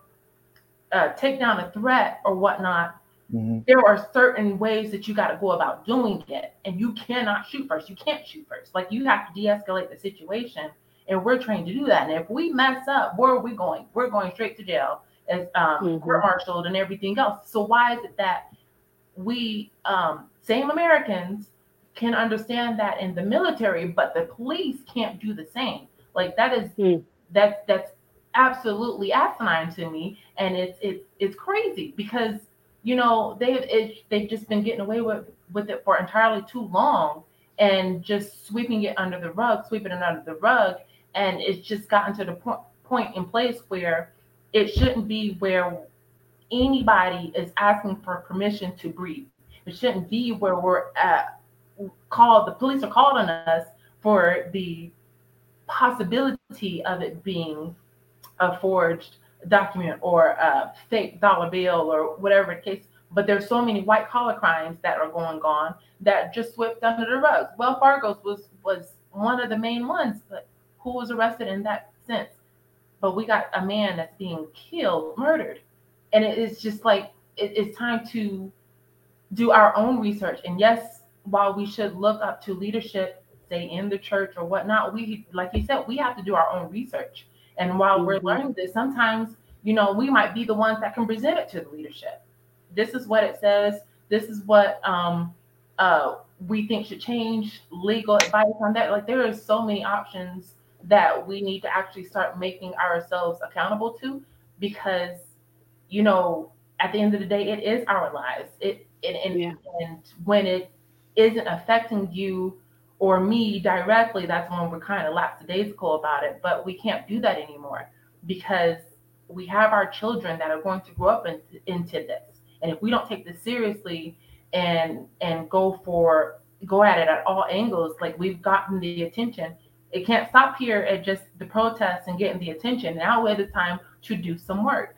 Speaker 3: uh, take down a threat or whatnot, there are certain ways that you got to go about doing it, and you cannot shoot first. You can't shoot first. Like you have to de-escalate the situation, and we're trained to do that. And if we mess up, where are we going? We're going straight to jail, as um, we're marshaled and everything else. So why is it that we, um, same Americans, can understand that in the military, but the police can't do the same? Like that is that's that's absolutely asinine to me, and it's it's it's crazy because you know they've it, they've just been getting away with with it for entirely too long and just sweeping it under the rug, sweeping it under the rug, and it's just gotten to the point point in place where it shouldn't be where anybody is asking for permission to breathe. It shouldn't be where we're at called the police are called on us for the possibility of it being a forged document or a fake dollar bill or whatever the case. But there's so many white collar crimes that are going on that just swept under the rug. Wells Fargo's was was one of the main ones, but who was arrested in that sense? But we got a man that's being killed, murdered, and it is just like it, it's time to do our own research. And yes, while we should look up to leadership, say in the church or whatnot, we like you said, we have to do our own research. And while we're
Speaker 2: Mhm.
Speaker 3: learning this, sometimes you know we might be the ones that can present it to the leadership. This is what it says. This is what um, uh, we think should change. Legal advice on that. Like there are so many options that we need to actually start making ourselves accountable to, because you know at the end of the day, it is our lives. It and and, and when it isn't affecting you or me directly, that's when we're kind of lackadaisical about it. But we can't do that anymore because we have our children that are going to grow up in, into this. And if we don't take this seriously and and go for go at it at all angles, like we've gotten the attention, it can't stop here at just the protests and getting the attention. Now is the time to do some work,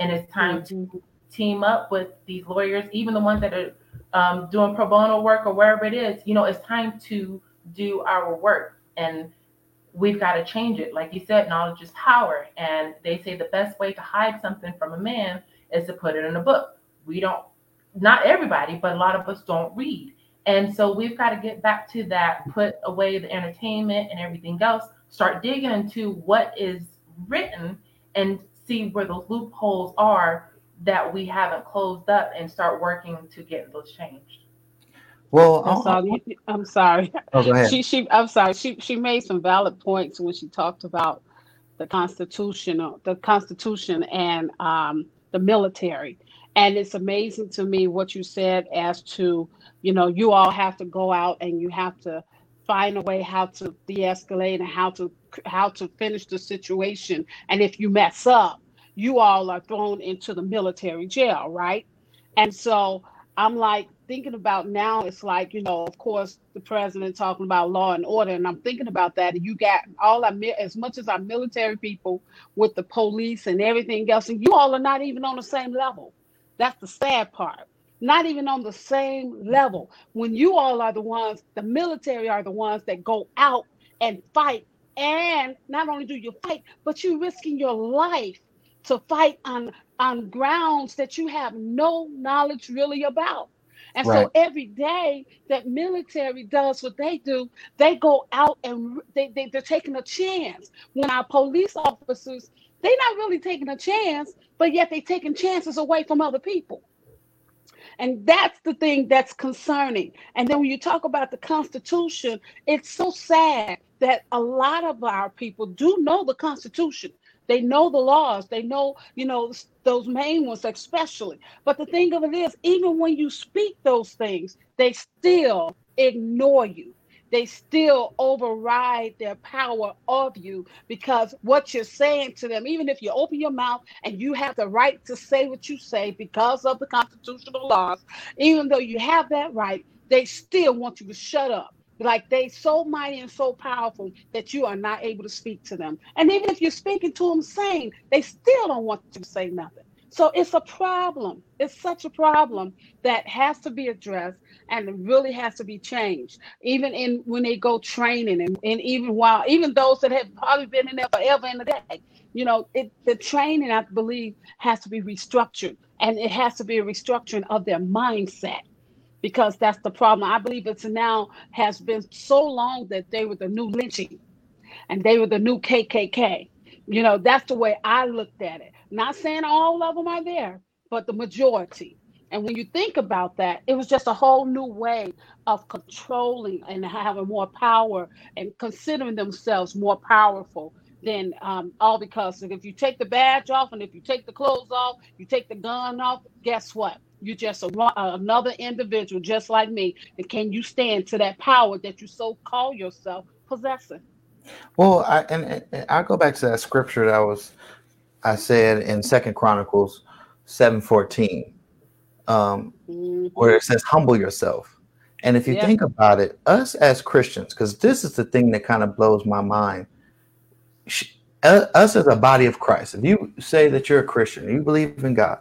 Speaker 3: and it's time to team up with these lawyers, even the ones that are um, doing pro bono work or wherever it is. You know, it's time to do our work, and we've got to change it. Like you said, knowledge is power, and they say the best way to hide something from a man is to put it in a book. We don't, not everybody, but a lot of us don't read. And so we've got to get back to that, put away the entertainment and everything else, start digging into what is written and see where those loopholes are that we haven't closed up and start working to get those changed.
Speaker 1: Well,
Speaker 2: That's all you- I'm sorry.
Speaker 1: Oh, go ahead.
Speaker 2: She she I'm sorry. She she made some valid points when she talked about the constitutional the constitution and um the military. And it's amazing to me what you said as to, you know, you all have to go out and you have to find a way how to de-escalate and how to how to finish the situation. And if you mess up, you all are thrown into the military jail, right? And so I'm like thinking about now, it's like, you know, of course, the president talking about law and order, and I'm thinking about that. And you got all our, as much as our military people with the police and everything else, and you all are not even on the same level. That's the sad part. Not even on the same level. When you all are the ones, the military are the ones that go out and fight. And not only do you fight, but you're risking your life to fight on on grounds that you have no knowledge really about. And
Speaker 1: Right.
Speaker 2: so every day that military does what they do, they go out and they, they, they're taking a chance. When our police officers, they're not really taking a chance, but yet they're taking chances away from other people. And that's the thing that's concerning. And then when you talk about the Constitution, it's so sad that a lot of our people do know the Constitution. They know the laws. They know, you know, those main ones especially. But the thing of it is, even when you speak those things, they still ignore you. They still override their power of you because what you're saying to them, even if you open your mouth and you have the right to say what you say because of the constitutional laws, even though you have that right, they still want you to shut up. Like they so mighty and so powerful that you are not able to speak to them. And even if you're speaking to them sane, they still don't want you to say nothing. So it's a problem. It's such a problem that has to be addressed and really has to be changed. Even in when they go training and, and even while even those that have probably been in there forever in the day, you know, it the training I believe has to be restructured and it has to be a restructuring of their mindset because that's the problem. I believe it's now has been so long that they were the new lynching and they were the new KKK. You know, that's the way I looked at it. Not saying all of them are there, but the majority. And when you think about that, it was just a whole new way of controlling and having more power and considering themselves more powerful than um, all because if you take the badge off and if you take the clothes off, you take the gun off, guess what? You're just a, another individual just like me. And can you stand to that power that you so call yourself possessing?
Speaker 1: Well, I and, and I go back to that scripture that I was I said in Second Chronicles seven fourteen, um, where it says, "Humble yourself." And if you
Speaker 2: Yeah.
Speaker 1: think about it, us as Christians, because this is the thing that kind of blows my mind, sh- uh, us as a body of Christ. If you say that you're a Christian, you believe in God,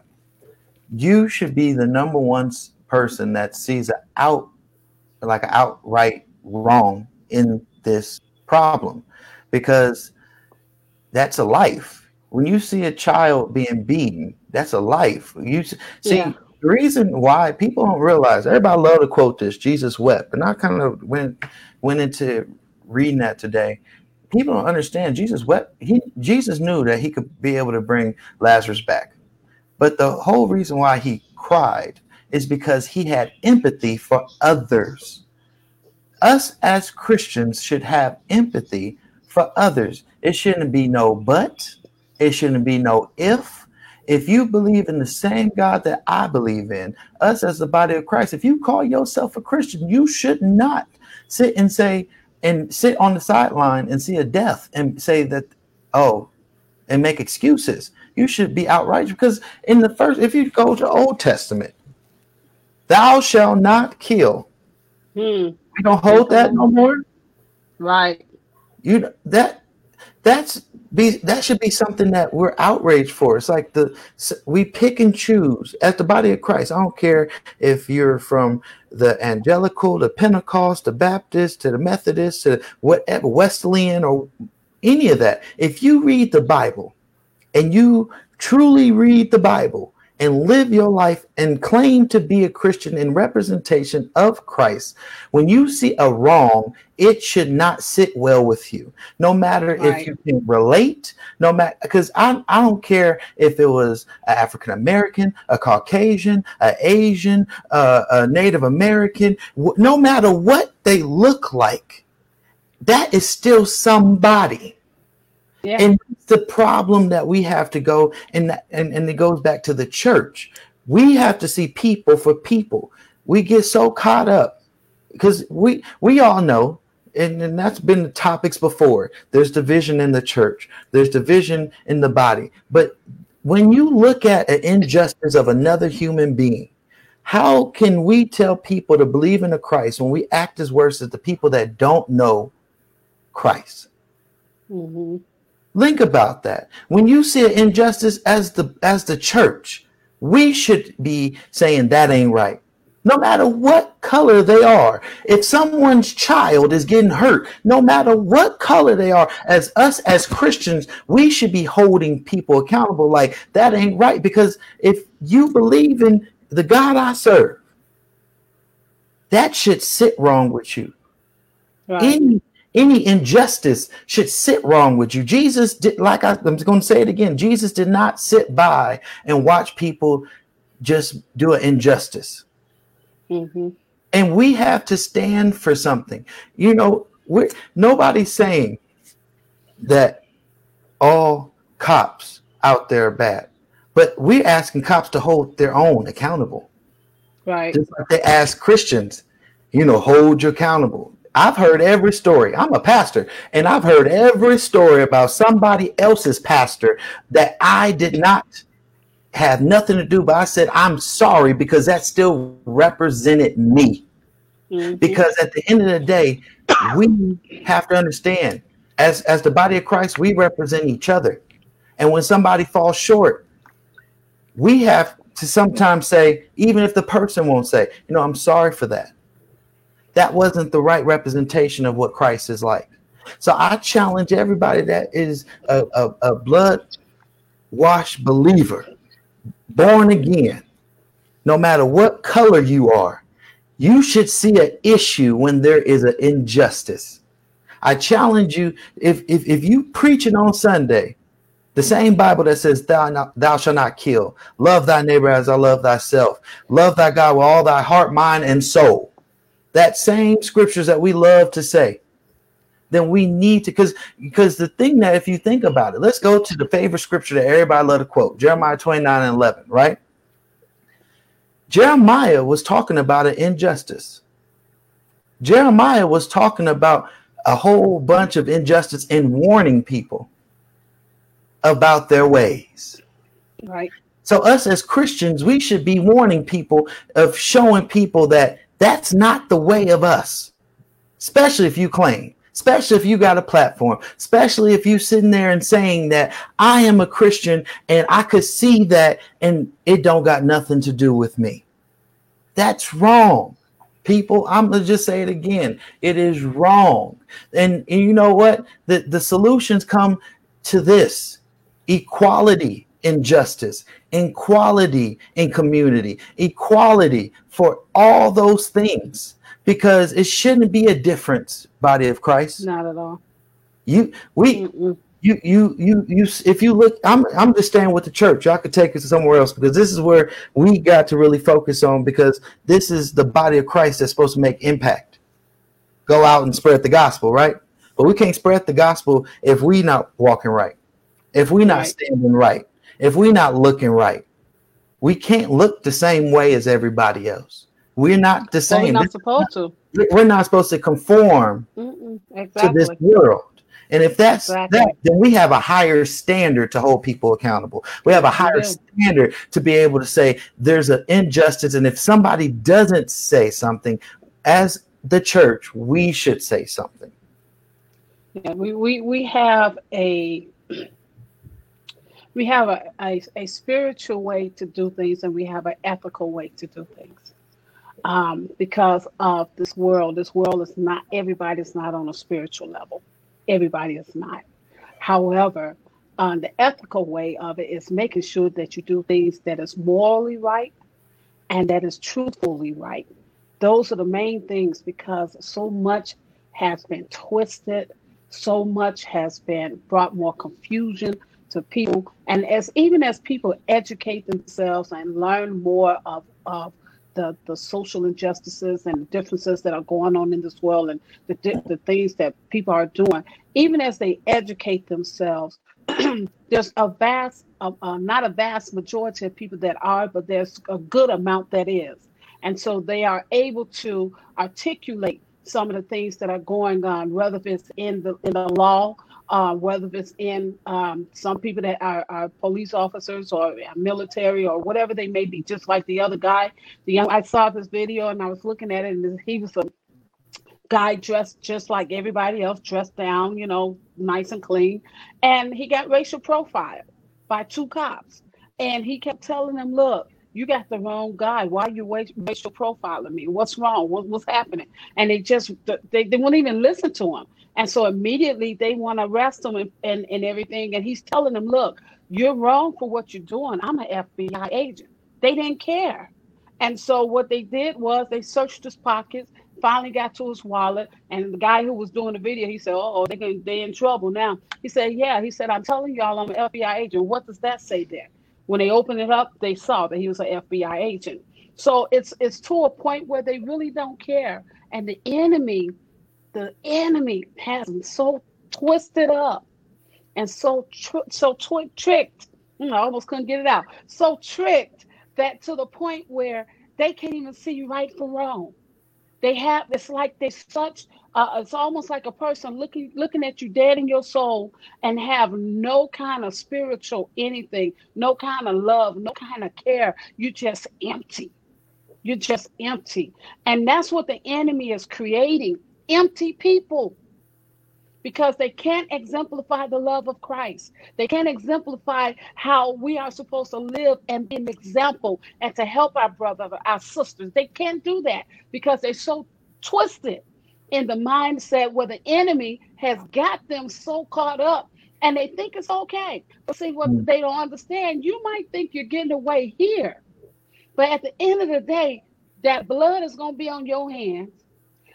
Speaker 1: you should be the number one person that sees an out like an outright wrong in this problem because that's a life when you see a child being beaten that's a life you see
Speaker 2: Yeah.
Speaker 1: the reason why people don't realize everybody love to quote this jesus wept and i kind of went went into reading that today people don't understand jesus wept he jesus knew that he could be able to bring lazarus back but the whole reason why he cried is because he had empathy for others. Us as Christians should have empathy for others. It shouldn't be no but, it shouldn't be no if. If you believe in the same God that I believe in, us as the body of Christ, if you call yourself a Christian, you should not sit and say, and sit on the sideline and see a death and say that, oh, and make excuses. You should be outraged because in the first, if you go to Old Testament, thou shall not kill.
Speaker 2: Hmm.
Speaker 1: We don't hold that no more.
Speaker 2: Right.
Speaker 1: You that that's be that should be something that we're outraged for. It's like the we pick and choose as the body of Christ. I don't care if you're from the Angelical, the Pentecost, the Baptist, to the Methodist, to whatever Wesleyan or any of that. If you read the Bible and you truly read the Bible and live your life and claim to be a Christian in representation of Christ, when you see a wrong, it should not sit well with you. No matter if you can relate, no matter because I, I don't care if it was an African American, a Caucasian, a Asian, uh, a Native American, no matter what they look like, that is still somebody.
Speaker 2: Yeah.
Speaker 1: And the problem that we have to go and and, and it goes back to the church. We have to see people for people. We get so caught up because we we all know, and, and that's been the topics before. There's division in the church, there's division in the body. But when you look at an injustice of another human being, how can we tell people to believe in a Christ when we act as worse as the people that don't know Christ?
Speaker 2: Mhm.
Speaker 1: Think about that. When you see an injustice as the as the church, we should be saying that ain't right. No matter what color they are. If someone's child is getting hurt, no matter what color they are, as us as Christians, we should be holding people accountable like that ain't right because if you believe in the God I serve, that should sit wrong with you
Speaker 2: Right.
Speaker 1: any any injustice should sit wrong with you. Jesus did like I, I'm going to say it again. Jesus did not sit by and watch people just do an injustice.
Speaker 2: Mhm.
Speaker 1: And we have to stand for something. You know, we're nobody's saying that all cops out there are bad, but we're asking cops to hold their own accountable.
Speaker 2: Right.
Speaker 1: Just like they ask Christians, you know, hold you accountable. I've heard every story. I'm a pastor, and I've heard every story about somebody else's pastor that I did not have nothing to do, but I said, I'm sorry because that still represented me.
Speaker 2: Mhm.
Speaker 1: Because at the end of the day, we have to understand as, as the body of Christ, we represent each other. And when somebody falls short, we have to sometimes say, even if the person won't say, you know, I'm sorry for that. That wasn't the right representation of what Christ is like. So I challenge everybody that is a, a, a blood washed believer, born again, no matter what color you are, you should see an issue when there is an injustice. I challenge you if if, if you preaching on Sunday, the same Bible that says thou not, thou shalt not kill, love thy neighbor as I love thyself, love thy God with all thy heart, mind, and soul. That same scriptures that we love to say, then we need to because because the thing that if you think about it, let's go to the favorite scripture that everybody love to quote, Jeremiah 29 and 11, right? Jeremiah was talking about an injustice. Jeremiah was talking about a whole bunch of injustice and warning people about their ways.
Speaker 2: Right.
Speaker 1: So, us as Christians, we should be warning people of showing people that that's not the way of us, especially if you claim, especially if you got a platform, especially if you sitting there and saying that I am a Christian and I could see that and it don't got nothing to do with me. That's wrong. People, I'm gonna just say it again. It is wrong. And, and you know what? The, the solutions come to this equality in justice, equality in community, equality for all those things. Because it shouldn't be a difference, body of Christ.
Speaker 2: Not at all.
Speaker 1: You we
Speaker 2: Mm-mm.
Speaker 1: you you you you if you look i'm i'm just staying with the church y'all could take us somewhere else because this is where we got to really focus on because this is the body of christ that's supposed to make impact go out and spread the gospel right but we can't spread the gospel if we not walking right if we not
Speaker 2: Right.
Speaker 1: standing right if we're not looking right we can't look the same way as everybody else we're not the
Speaker 2: Well, we're not supposed to.
Speaker 1: we're not supposed to conform
Speaker 2: Mm-mm.
Speaker 1: to this world. And if that's
Speaker 2: Exactly.
Speaker 1: that, then we have a higher standard to hold people accountable. We have a higher
Speaker 2: do.
Speaker 1: standard to be able to say there's an injustice. And if somebody doesn't say something, as the church, we should say something.
Speaker 2: Yeah, we, we, we have a we have a, a, a spiritual way to do things and we have an ethical way to do things. Um, because of this world, this world is not everybody's not on a spiritual level. Everybody is not. However, um, the ethical way of it is making sure that you do things that is morally right and that is truthfully right. Those are the main things because so much has been twisted, so much has been brought more confusion to people. And as even as people educate themselves and learn more of, of the, the social injustices and differences that are going on in this world and the, the things that people are doing, even as they educate themselves, there's a vast, uh, uh, not a vast majority of people that are, but there's a good amount that is. And so they are able to articulate some of the things that are going on, whether it's in the in the law uh, whether it's in um, some people that are, are police officers or military or whatever they may be, just like the other guy. The young, I saw this video and I was looking at it, and he was a guy dressed just like everybody else, dressed down, you know, nice and clean, and he got racial profiled by two cops, and he kept telling them, "Look." You got the wrong guy. Why are you racial profiling me? What's wrong? What, what's happening? And they just they, they won't even listen to him. And so immediately they want to arrest him and, and, and everything. And he's telling them, look, you're wrong for what you're doing. I'm an FBI agent. They didn't care. And so what they did was they searched his pockets, finally got to his wallet, and the guy who was doing the video, he said, "Oh, they they in trouble now." He said, "Yeah." He said, "I'm telling y'all, I'm an FBI agent. What does that say there?" When they opened it up, they saw that he was an FBI agent. So it's it's to a point where they really don't care, and the enemy the enemy has them so twisted up and so tr- so tw- tricked. I almost couldn't get it out. So tricked that to the point where they can't even see right from wrong. They have it's like they such. Uh, it's almost like a person looking looking at you dead in your soul and have no kind of spiritual anything, no kind of love, no kind of care. You're just empty. You're just empty, and that's what the enemy is creating empty people because they can't exemplify the love of Christ. They can't exemplify how we are supposed to live and be an example and to help our brother, our sisters. They can't do that because they're so twisted in the mindset where the enemy has got them so caught up and they think it's okay. But see, what mm. they don't understand, you might think you're getting away here, but at the end of the day, that blood is going to be on your hands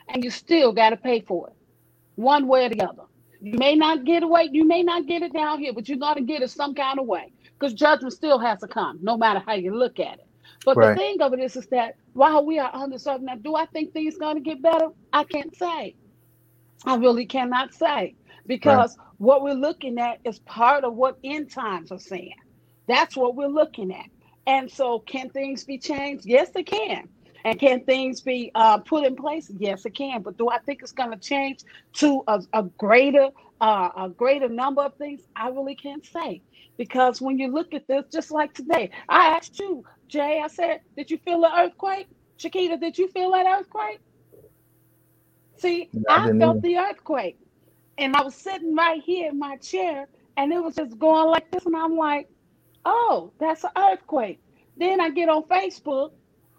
Speaker 2: and you still got to pay for it one way or the other. You may not get away, you may not get it down here, but you're going to get it some kind of way because judgment still has to come, no matter how you look at it. But right. the thing of it is, is that while we are under certain, now, do I think things going to get better? I can't say. I really cannot say because right. what we're looking at is part of what end times are saying. That's what we're looking at. And so, can things be changed? Yes, they can. And can things be uh, put in place? Yes, it can. But do I think it's going to change to a, a greater uh, a greater number of things? I really can't say because when you look at this, just like today, I asked you, Jay. I said, "Did you feel the earthquake?" Chiquita, did you feel that earthquake? See, no, I, I felt the earthquake, and I was sitting right here in my chair, and it was just going like this, and I'm like, "Oh, that's an earthquake." Then I get on Facebook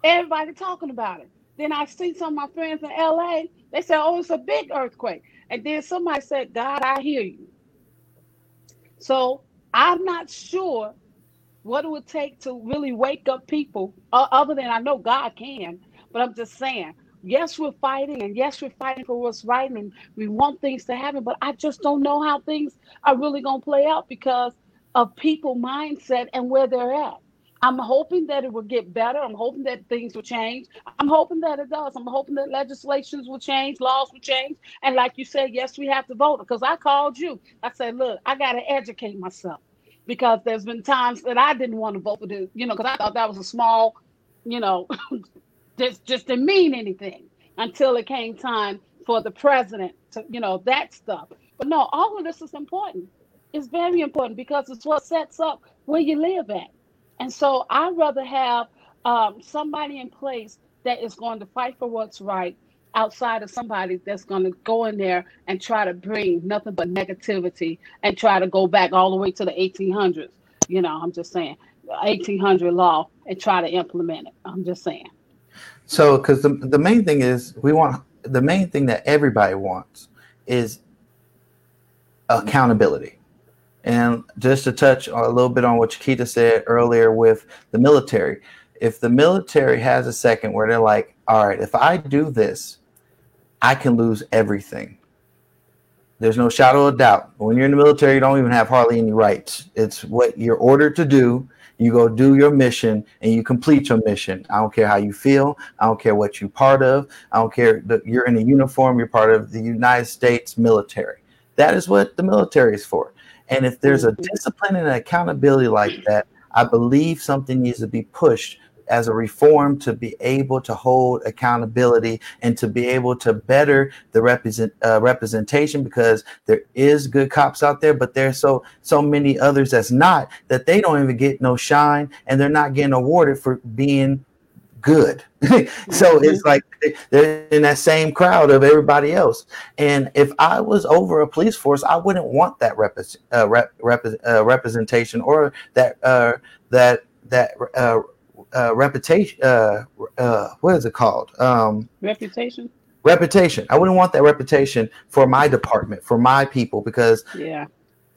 Speaker 2: Everybody talking about it. Then I see some of my friends in LA, they said, Oh, it's a big earthquake. And then somebody said, God, I hear you. So I'm not sure what it would take to really wake up people, other than I know God can, but I'm just saying, yes, we're fighting, and yes, we're fighting for what's right, and we want things to happen, but I just don't know how things are really going to play out because of people mindset and where they're at. I'm hoping that it will get better. I'm hoping that things will change. I'm hoping that it does. I'm hoping that legislations will change, laws will change. And like you said, yes, we have to vote. Because I called you. I said, look, I got to educate myself. Because there's been times that I didn't want to vote for this, you know, because I thought that was a small, you know, just just didn't mean anything until it came time for the president to, you know, that stuff. But no, all of this is important. It's very important because it's what sets up where you live at. And so I'd rather have um, somebody in place that is going to fight for what's right outside of somebody that's going to go in there and try to bring nothing but negativity and try to go back all the way to the 1800s. You know, I'm just saying, 1800 law and try to implement it. I'm just saying.
Speaker 1: So, because the, the main thing is, we want the main thing that everybody wants is accountability. And just to touch a little bit on what Chiquita said earlier with the military, if the military has a second where they're like, all right, if I do this, I can lose everything. There's no shadow of doubt. When you're in the military, you don't even have hardly any rights. It's what you're ordered to do. You go do your mission and you complete your mission. I don't care how you feel. I don't care what you're part of. I don't care that you're in a uniform. You're part of the United States military. That is what the military is for. And if there's a mm-hmm. discipline and accountability like that, I believe something needs to be pushed as a reform to be able to hold accountability and to be able to better the represent uh, representation because there is good cops out there but there's so so many others that's not that they don't even get no shine and they're not getting awarded for being good so it's like they're in that same crowd of everybody else and if i was over a police force i wouldn't want that rep- uh, rep- uh, representation or that uh, that that uh, uh, reputation. Uh, uh, what is it called? Um,
Speaker 2: Reputation.
Speaker 1: reputation. I wouldn't want that reputation for my department, for my people, because
Speaker 2: Yeah.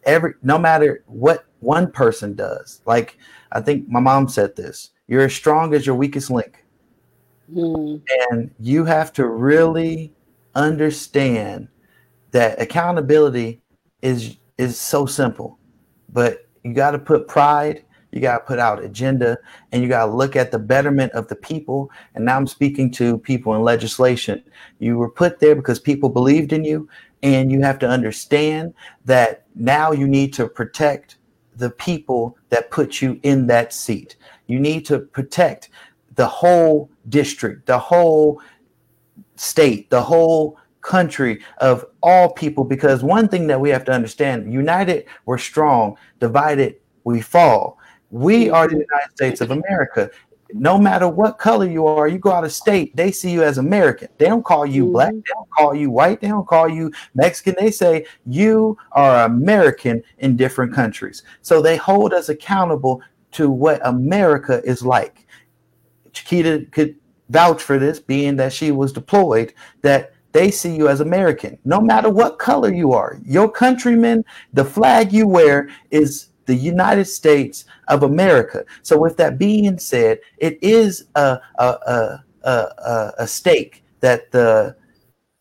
Speaker 1: every no matter what one person does, like I think my mom said this, you're as strong as your weakest link.
Speaker 2: Mm.
Speaker 1: And you have to really understand that accountability is is so simple, but you got to put pride, you got to put out agenda, and you got to look at the betterment of the people. And now I'm speaking to people in legislation. You were put there because people believed in you, and you have to understand that now you need to protect the people that put you in that seat. You need to protect the whole district, the whole state, the whole country of all people. Because one thing that we have to understand united, we're strong, divided, we fall. We are the United States of America. No matter what color you are, you go out of state, they see you as American. They don't call you black, mm-hmm. they don't call you white, they don't call you Mexican. They say you are American in different countries. So they hold us accountable to what America is like. Chiquita could vouch for this, being that she was deployed, that they see you as American, no matter what color you are. Your countrymen, the flag you wear is the United States of America. So, with that being said, it is a a a, a, a, stake that the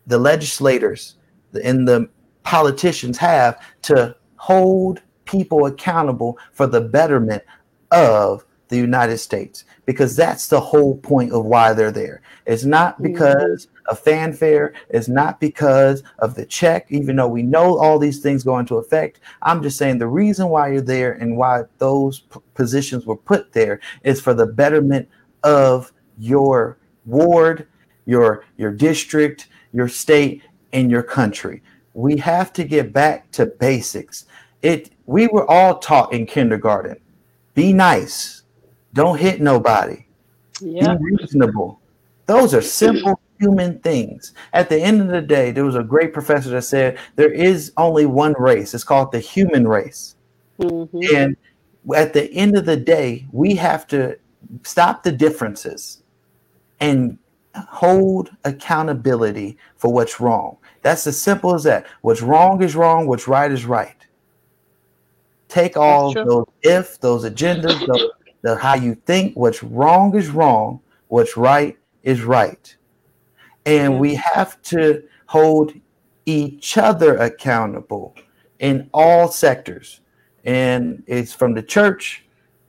Speaker 1: the legislators and the politicians have to hold people accountable for the betterment of the United States because that's the whole point of why they're there. It's not mm-hmm. because of fanfare, it's not because of the check, even though we know all these things go into effect. I'm just saying the reason why you're there and why those p- positions were put there is for the betterment of your ward, your your district, your state, and your country. We have to get back to basics. It we were all taught in kindergarten. Be nice. Don't hit nobody.
Speaker 2: Yeah.
Speaker 1: Be reasonable. Those are simple human things. At the end of the day, there was a great professor that said there is only one race. It's called the human race.
Speaker 2: Mhm.
Speaker 1: And at the end of the day, we have to stop the differences and hold accountability for what's wrong. That's as simple as that. What's wrong is wrong, what's right is right. Take all those if, those agendas, those, the how you think, what's wrong is wrong, what's right is right. And we mm. have to hold each other accountable in all sectors. And it's from the church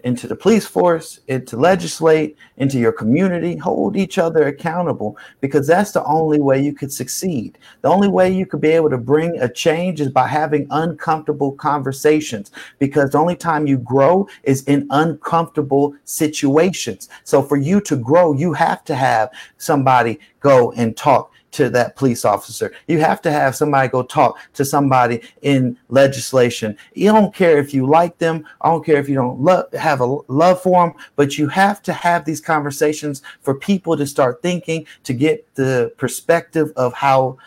Speaker 1: into the police force, into legislate, into your community. Hold each other accountable because that's the only way you could succeed. The only way you could be able to bring a change is by having uncomfortable conversations because the only time you grow is in uncomfortable situations. So for you to grow, you have to have somebody go and talk to that police officer. You have to have somebody go talk to somebody in legislation. You don't care if you like them. I don't care if you don't love have a love for them, but you have to have these conversations for people to start thinking to get the perspective of how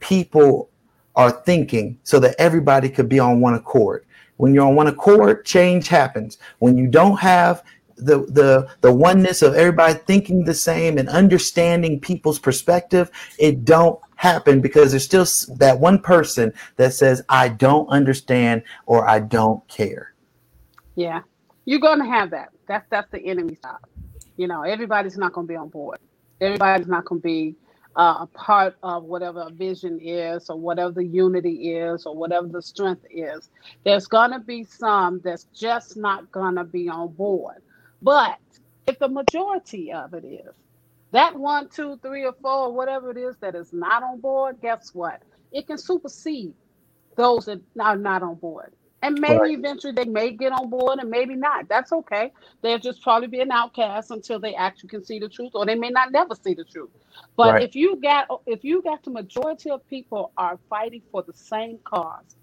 Speaker 1: people are thinking so that everybody could be on one accord. When you're on one accord, change happens. When you don't have the the the oneness of everybody thinking the same and understanding people's perspective, it don't happen because there's still that one person that says I don't understand or I don't care.
Speaker 2: Yeah, you're gonna have that. That's that's the enemy side. You know, everybody's not gonna be on board. Everybody's not gonna be uh, a part of whatever a vision is, or whatever the unity is, or whatever the strength is. There's gonna be some that's just not gonna be on board. But if the majority of it is that one, two, three, or four, whatever it is that is not on board, guess what? It can supersede those that are not on board. And maybe
Speaker 1: Right.
Speaker 2: eventually they may get on board and maybe not. That's okay. They'll just probably be an outcast until they actually can see the truth, or they may not never see the truth. But
Speaker 1: Right.
Speaker 2: if you got if you got the majority of people are fighting for the same cause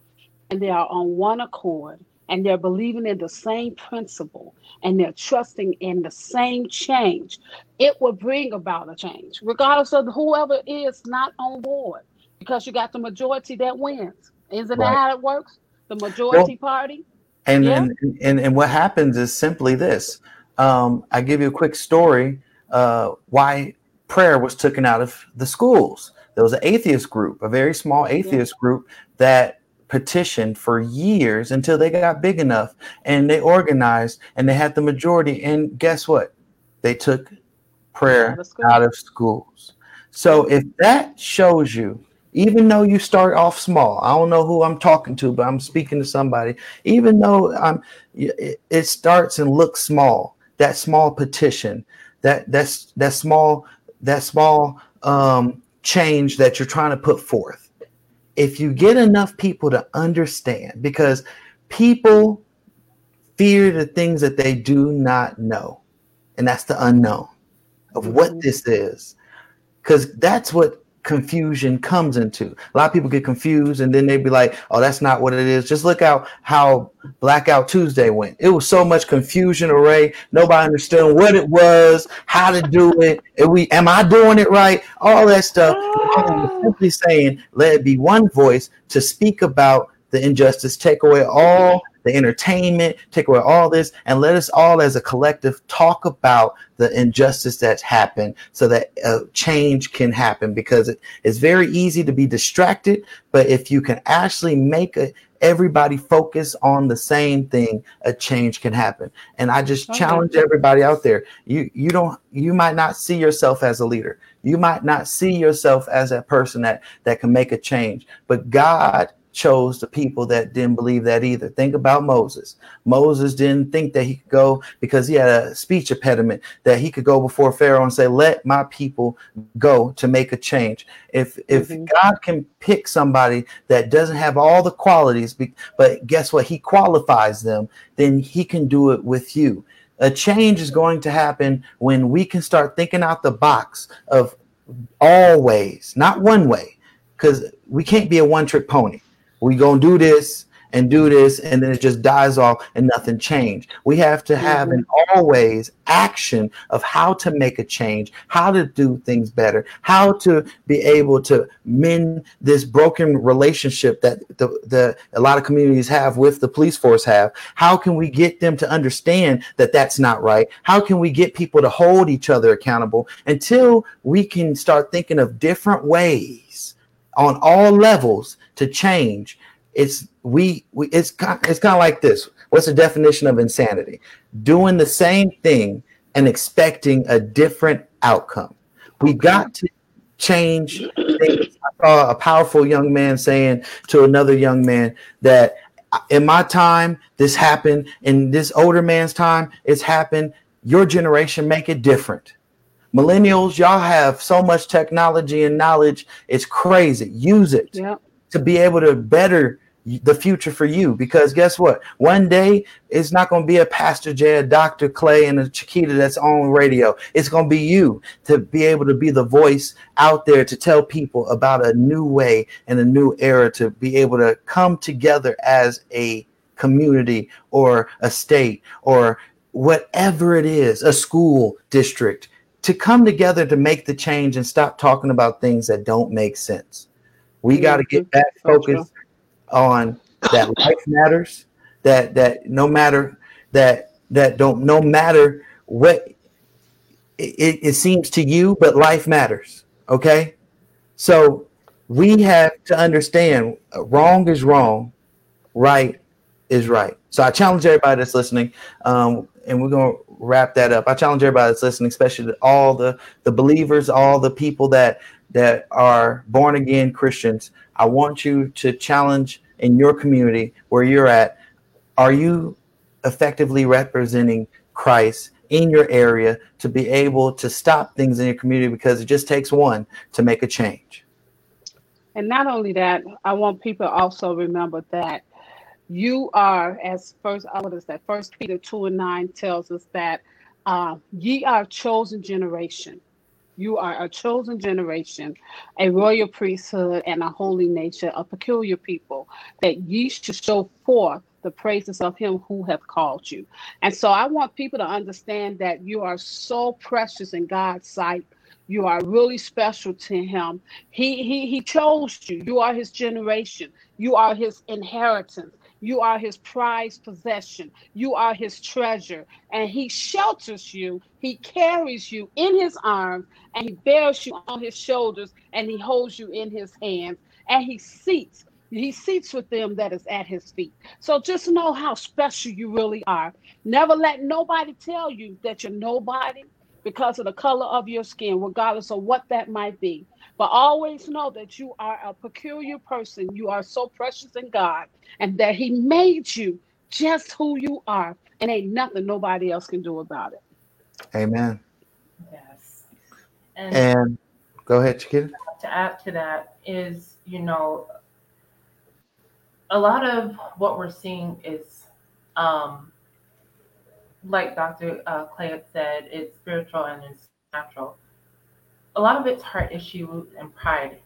Speaker 2: and they are on one accord and they're believing in the same principle and they're trusting in the same change, it will bring about a change, regardless of whoever is not on board, because you got the majority that wins. Isn't
Speaker 1: Right.
Speaker 2: that how it works? The majority party.
Speaker 1: And,
Speaker 2: Yeah.
Speaker 1: and and and what happens is simply this. Um, I give you a quick story. Uh, why prayer was taken out of the schools. There was an atheist group, a very small atheist group that petitioned for years until they got big enough and they organized and they had the majority. And guess what? They took prayer
Speaker 2: Out of
Speaker 1: out of schools. So if that shows you, even though you start off small, I don't know who I'm talking to, but I'm speaking to somebody. Even though I'm, it, it starts and looks small. That small petition, that that's that small that small um, change that you're trying to put forth. If you get enough people to understand, because people fear the things that they do not know, and that's the unknown of what mm-hmm. this is. Because that's what confusion comes into. A lot of people get confused and then they'd be like, "Oh, that's not what it is." Just look out how Blackout Tuesday went. It was so much confusion array. Nobody understood what it was, how to do it. We am I doing it right? All that stuff. Ah. I'm simply saying, let it be one voice to speak about the injustice, take away all the entertainment, take away all this, and let us all as a collective talk about the injustice that's happened so that uh, change can happen because it, it's very easy to be distracted. But if you can actually make a, everybody focus on the same thing, a change can happen. And I just
Speaker 2: Okay.
Speaker 1: challenge everybody out there. You you don't you might not see yourself as a leader. You might not see yourself as a person that that can make a change. But God chose the people that didn't believe that either. Think about Moses. Moses didn't think that he could go because he had a speech impediment that he could go before Pharaoh and say, "Let my people go to make a change." If if mm-hmm. God can pick somebody that doesn't have all the qualities, but guess what? He qualifies them, then he can do it with you. A change is going to happen when we can start thinking out the box of all ways, not one way, because we can't be a one trick pony. We gonna do this and do this, and then it just dies off and nothing changed. We have to have an mm-hmm. always action of how to make a change, how to do things better, how to be able to mend this broken relationship that the, the a lot of communities have with the police force have. How can we get them to understand that that's not right? How can we get people to hold each other accountable until we can start thinking of different ways on all levels to change? It's we, we it's kind it's kind of like this. What's the definition of insanity? Doing the same thing and expecting a different outcome. We got to change things. I saw a powerful young man saying to another young man that in my time this happened, in this older man's time it's happened. Your generation make it different. Millennials, y'all have so much technology and knowledge. It's crazy. Use it
Speaker 2: Yep.
Speaker 1: To be able to better the future for you. Because guess what? One day it's not going to be a pastor jay a dr clay and a chiquita that's on radio. It's going to be you to be able to be the voice out there to tell people about a new way and a new era to be able to come together as a community or a state or whatever it is a school district to come together to make the change and stop talking about things that don't make sense we got to get back focused on that life matters that that no matter that that don't no matter what it, it seems to you but life matters okay? So we have to understand wrong is wrong right is right. So i challenge everybody that's listening um, and we're going to wrap that up. I challenge everybody that's listening especially all the the believers all the people that that are born again christians i want you to challenge in your community where you're at are you effectively representing christ in your area to be able to stop things in your community because it just takes one to make a change
Speaker 2: And not only that, I want people also remember that You are, as first, uh, what is that? First Peter 2 and 9 tells us that uh, ye are chosen generation. You are a chosen generation, a royal priesthood, and a holy nation, a peculiar people, that ye should show forth the praises of him who hath called you. And so I want people to understand that you are so precious in God's sight. You are really special to him. He he he chose you. You are his generation. You are his inheritance. You are his prized possession. You are his treasure. And he shelters you. He carries you in his arms and he bears you on his shoulders and he holds you in his hands and he seats. He seats with them that is at his feet. So just know how special you really are. Never let nobody tell you that you're nobody because of the color of your skin, regardless of what that might be. But always know that you are a peculiar person. You are so precious in God and that He made you just who you are. And ain't nothing nobody else can do about it.
Speaker 1: Amen.
Speaker 3: Yes. And,
Speaker 1: And go ahead, Chiquita.
Speaker 3: to add to that is, you know, a lot of what we're seeing is, um, like Dr. Uh, Clay said, it's spiritual and it's natural. A lot of it's heart issue and pride.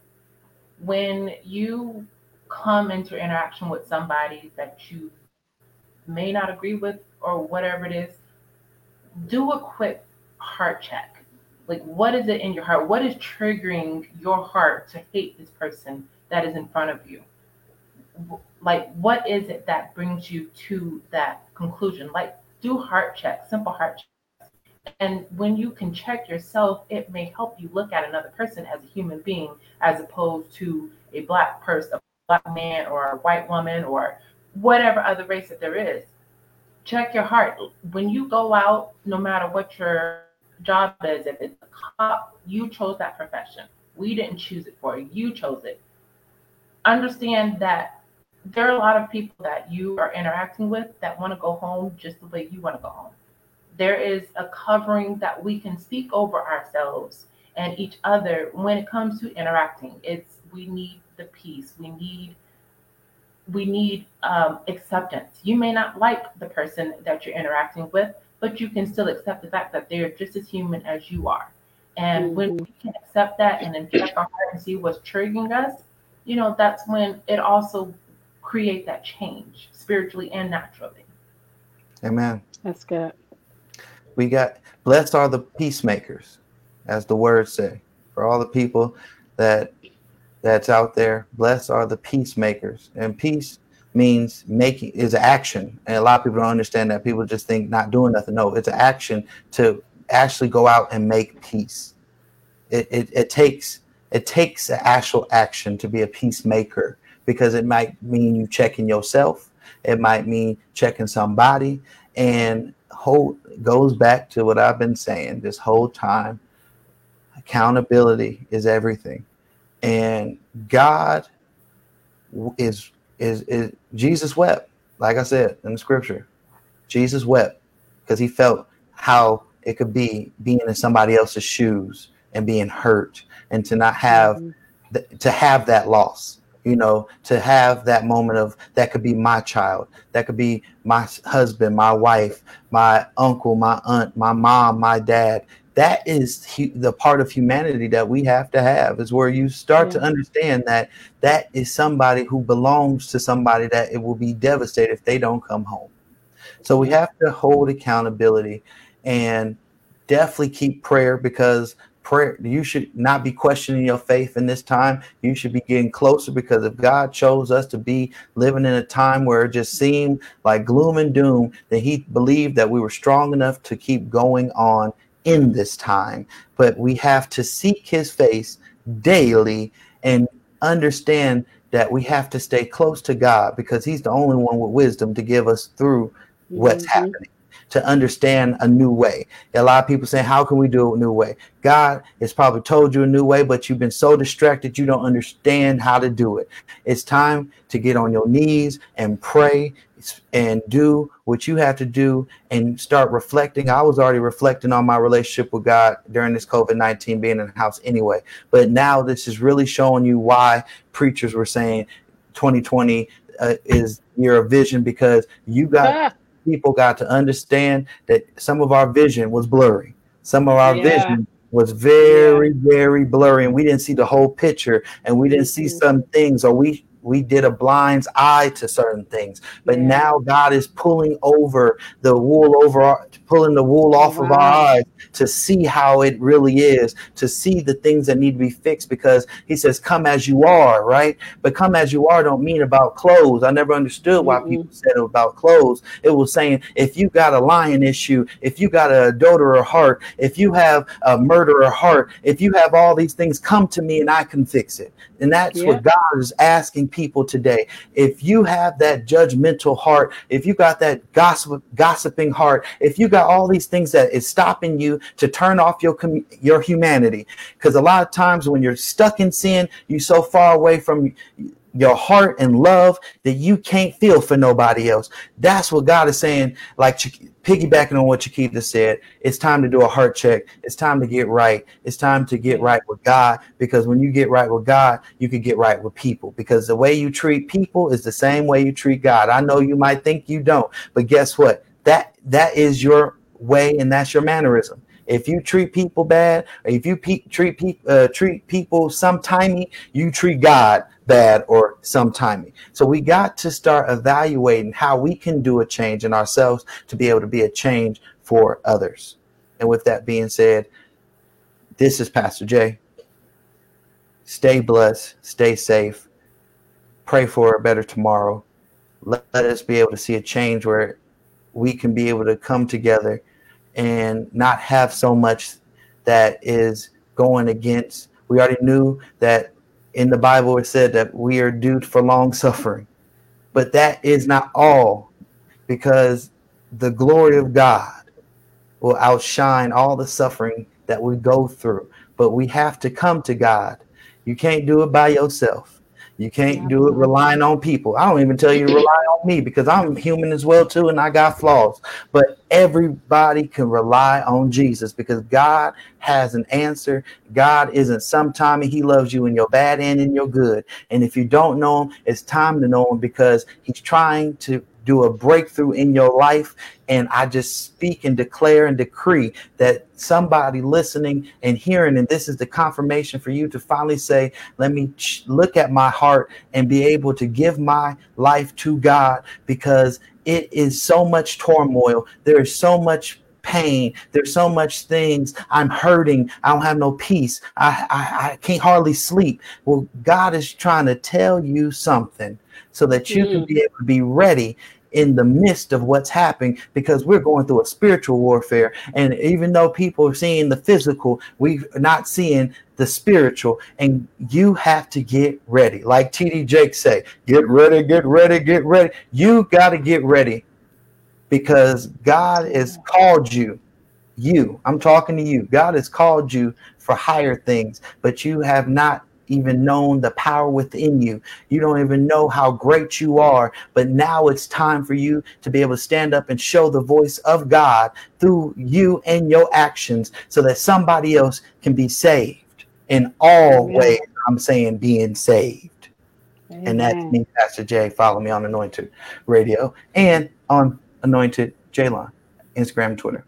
Speaker 3: When you come into interaction with somebody that you may not agree with or whatever it is, do a quick heart check. Like, what is it in your heart? What is triggering your heart to hate this person that is in front of you? Like, what is it that brings you to that conclusion? Like, do heart checks, simple heart. And when you can check yourself, it may help you look at another person as a human being as opposed to a black person, a black man, or a white woman, or whatever other race that there is check your heart. When you go out, no matter what your job is, if it's a cop, you chose that profession. We didn't choose it for you. You chose it. Understand that there are a lot of people that you are interacting with that want to go home just the way you want to go home. There is a covering that we can speak over ourselves and each other when it comes to interacting. It's we need the peace. We need we need um, acceptance. You may not like the person that you're interacting with, but you can still accept the fact that they're just as human as you are. And when we can accept that and then check our heart and see what's triggering us, you know, that's when it also create that change spiritually and naturally.
Speaker 1: Amen.
Speaker 2: That's good.
Speaker 1: We got blessed are the peacemakers, as the words say. For all the people that that's out there, blessed are the peacemakers. And peace means making is action. And a lot of people don't understand that. People just think not doing nothing. No, it's an action to actually go out and make peace. It it, it takes it takes an actual action to be a peacemaker because it might mean you checking yourself. It might mean checking somebody and whole goes back to what I've been saying this whole time. Accountability is everything. And God is is is Jesus wept, like I said in the scripture. Jesus wept because he felt how it could be being in somebody else's shoes and being hurt and to not have mm-hmm. th- to have that loss you know to have that moment of that could be my child that could be my husband my wife my uncle my aunt my mom my dad. That is hu- the part of humanity that we have to have is where you start to mm. understand that that is somebody who belongs to somebody that it will be devastated if they don't come home. So we have to hold accountability and definitely keep prayer because prayer. You should not be questioning your faith in this time. You should be getting closer because if god chose us to be living in a time where it just seemed like gloom and doom then he believed that we were strong enough to keep going on in this time. But we have to seek his face daily and understand that we have to stay close to god because he's the only one with wisdom to give us through what's mm-hmm. happening to understand a new way. A lot of people saying, How can we do it a new way? God has probably told you a new way, but you've been so distracted you don't understand how to do it. It's time to get on your knees and pray and do what you have to do and start reflecting. I was already reflecting on my relationship with God during this COVID 19 being in the house anyway. But now this is really showing you why preachers were saying 2020 uh, is your vision because you got
Speaker 2: Ah,
Speaker 1: people got to understand that some of our vision was blurry. Some of our
Speaker 2: Yeah.
Speaker 1: vision was very, very blurry, and we didn't see the whole picture, and we didn't see
Speaker 2: Mhm.
Speaker 1: some things, or we we did a blind's eye to certain things. But
Speaker 2: Yeah.
Speaker 1: now God is pulling over the wool over our, pulling the wool off of our eyes to see how it really is, to see the things that need to be fixed. Because He says, "Come as you are," right? But come as you are don't mean about clothes. I never understood why
Speaker 2: Mm-mm.
Speaker 1: people said it about clothes. It was saying if you got a lying issue, if you got a adulterer heart, if you have a murderer heart, if you have all these things, come to me and I can fix it. And that's
Speaker 2: Yeah.
Speaker 1: what God is asking people today. If you have that judgmental heart, if you got that gossip, gossiping heart, if you got all these things that is stopping you to turn off your your humanity, because a lot of times when you're stuck in sin, you're so far away from your heart and love that you can't feel for nobody else. That's what God is saying. Like piggybacking on what Chiquita said, it's time to do a heart check. It's time to get right. It's time to get right with God because when you get right with God, you can get right with people. Because the way you treat people is the same way you treat God. I know you might think you don't, but guess what? That that is your way and that's your mannerism. If you treat people bad, if you pe- treat people uh, treat people sometimey, you treat God bad or some timing. So we got to start evaluating how we can do a change in ourselves to be able to be a change for others. And with that being said, this is Pastor Jay. Stay blessed, stay safe, pray for a better tomorrow. Let, let us be able to see a change where we can be able to come together and not have so much that is going against. We already knew that in the Bible it said that we are due for long suffering, but that is not all because the glory of God will outshine all the suffering that we go through. But we have to come to God. You can't do it by yourself. You can't do it relying on people. I don't even tell you to rely on me because I'm human as well too, and I got flaws. But everybody can rely on Jesus because God has an answer. God isn't some sometime He loves you in your bad and in your good. And if you don't know Him, it's time to know Him because He's trying to do a breakthrough in your life. And I just speak and declare and decree that somebody listening and hearing, and this is the confirmation for you to finally say, Let me ch- look at my heart and be able to give my life to God because it is so much turmoil. There is so much pain. There's so much things. I'm hurting. I don't have no peace. I, I, I can't hardly sleep. Well, God is trying to tell you something so that you can
Speaker 2: Mm.
Speaker 1: be able to be ready in the midst of what's happening because we're going through a spiritual warfare. And even though people are seeing the physical we're not seeing the spiritual. And you have to get ready. Like td jake say get ready get ready get ready. You got to get ready because god has called you. You i'm talking to you. God has called you for higher things but you have not even known the power within you you don't even know how great you are but now it's time for you to be able to stand up and show the voice of god through you and your actions so that somebody else can be saved in all
Speaker 2: Amen.
Speaker 1: ways i'm saying being saved and that's me pastor jay follow me on anointed radio and on anointed j-line instagram twitter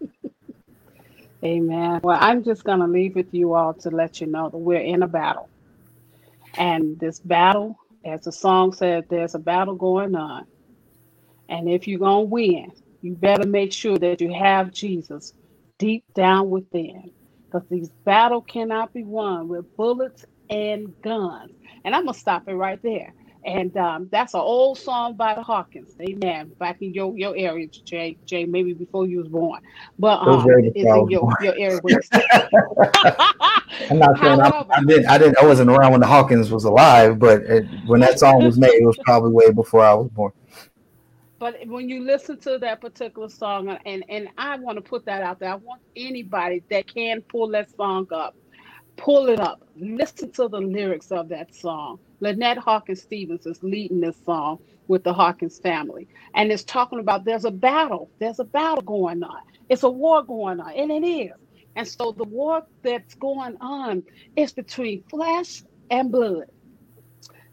Speaker 2: Amen. Well, I'm just going to leave with you all to let you know that we're in a battle. And this battle, as the song said, there's a battle going on. And if you're going to win, you better make sure that you have Jesus deep down within. Because these battle cannot be won with bullets and guns. And I'm going to stop it right there. And um, that's an old song by the Hawkins. Amen. Back in your, your area, Jay, Jay, maybe before you was born. But um, it's in your, your area.
Speaker 1: I'm not saying I, I didn't. I didn't. I wasn't around when the Hawkins was alive, but it, when that song was made, it was probably way before I was born.
Speaker 2: But when you listen to that particular song, uh, and and I want to put that out there, I want anybody that can pull that song up, pull it up, listen to the lyrics of that song. Lynette Hawkins Stephens is leading this song with the Hawkins family, and it's talking about there's a battle, there's a battle going on, it's a war going on, and it is. And so the war that's going on is between flesh and blood.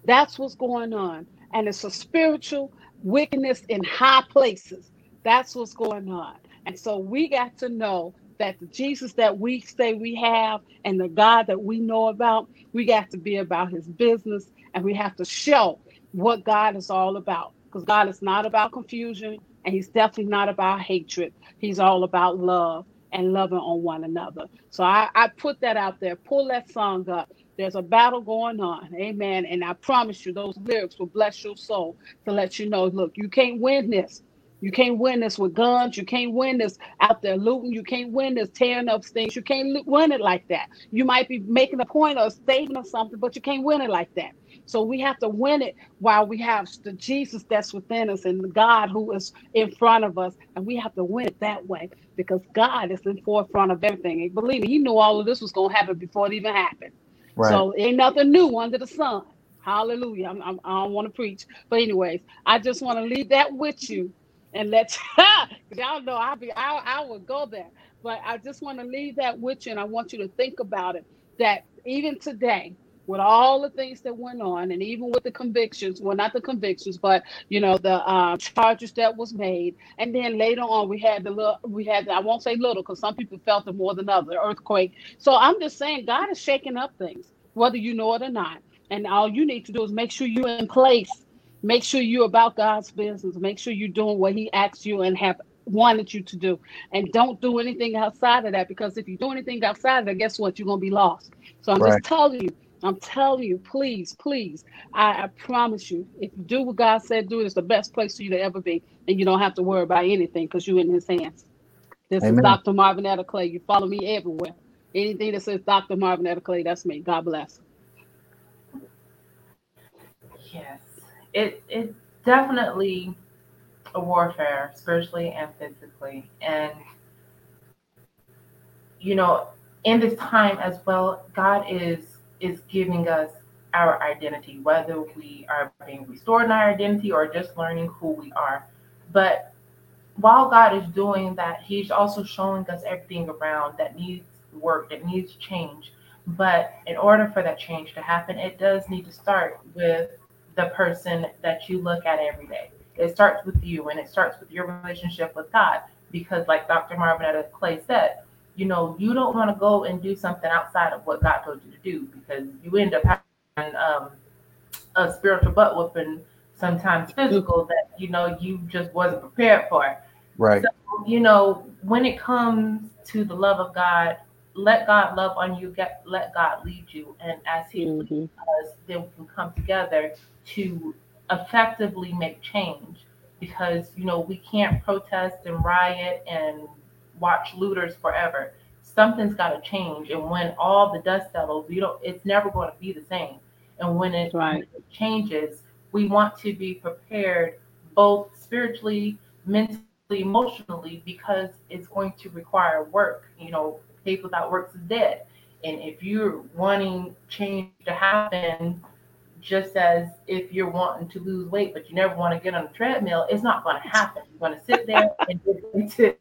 Speaker 2: That's what's going on. and it's a spiritual wickedness in high places. That's what's going on. And so we got to know that the Jesus that we say we have and the God that we know about, we got to be about his business and we have to show what God is all about. Because God is not about confusion and he's definitely not about hatred. He's all about love and loving on one another. So I, I put that out there. Pull that song up. There's a battle going on. Amen. And I promise you, those lyrics will bless your soul to let you know look, you can't win this. You can't win this with guns. You can't win this out there looting. You can't win this tearing up things. You can't lo- win it like that. You might be making a point or a statement or something, but you can't win it like that. So we have to win it while we have the Jesus that's within us and the God who is in front of us. And we have to win it that way because God is in forefront of everything. And believe me, He knew all of this was going to happen before it even happened.
Speaker 1: Right.
Speaker 2: So ain't nothing new under the sun. Hallelujah. I'm, I'm, I don't want to preach. But, anyways, I just want to leave that with you and let y'all know I'll be I, I will go there. But I just want to leave that with you and I want you to think about it that even today, with all the things that went on, and even with the convictions, well, not the convictions, but you know the uh, charges that was made, and then later on we had the little, we had the, I won't say little because some people felt it more than others, earthquake. So I'm just saying God is shaking up things, whether you know it or not, and all you need to do is make sure you're in place, make sure you're about God's business, make sure you're doing what He asks you and have wanted you to do, and don't do anything outside of that because if you do anything outside of that, guess what? You're gonna be lost. So I'm
Speaker 1: Right.
Speaker 2: just telling you. I'm telling you, please, please. I, I promise you, if you do what God said do, it's the best place for you to ever be. And you don't have to worry about anything because you're in his hands. This is
Speaker 1: Amen.
Speaker 2: Dr. Marvin Etta Clay. You follow me everywhere. Anything that says Dr. Marvin Etta Clay, that's me. God bless.
Speaker 3: It it's definitely a warfare, spiritually and physically, and you know, in this time as well, God is is giving us our identity, whether we are being restored in our identity or just learning who we are. But while God is doing that, He's also showing us everything around that needs work, that needs change. But in order for that change to happen, it does need to start with the person that you look at every day. It starts with you and it starts with your relationship with God. Because, like Dr. Marvin Etta Clay said, you know, you don't want to go and do something outside of what God told you to do because you end up having um, a spiritual butt whooping, sometimes physical, that, you know, you just wasn't prepared for.
Speaker 1: Right.
Speaker 3: So, you know, when it comes to the love of God, let God love on you, get let God lead you. And as He leads us, then we can come together to effectively make change. Because, you know, we can't protest and riot and watch looters forever. Something's got to change. And when all the dust settles, you don't it's never going to be the same. And when it, when it changes, we want to be prepared both spiritually, mentally, emotionally, because it's going to require work. You know, faith without works is dead. And if you're wanting change to happen, just as if you're wanting to lose weight, but you never want to get on a treadmill, it's not going to happen. You're going to sit there and to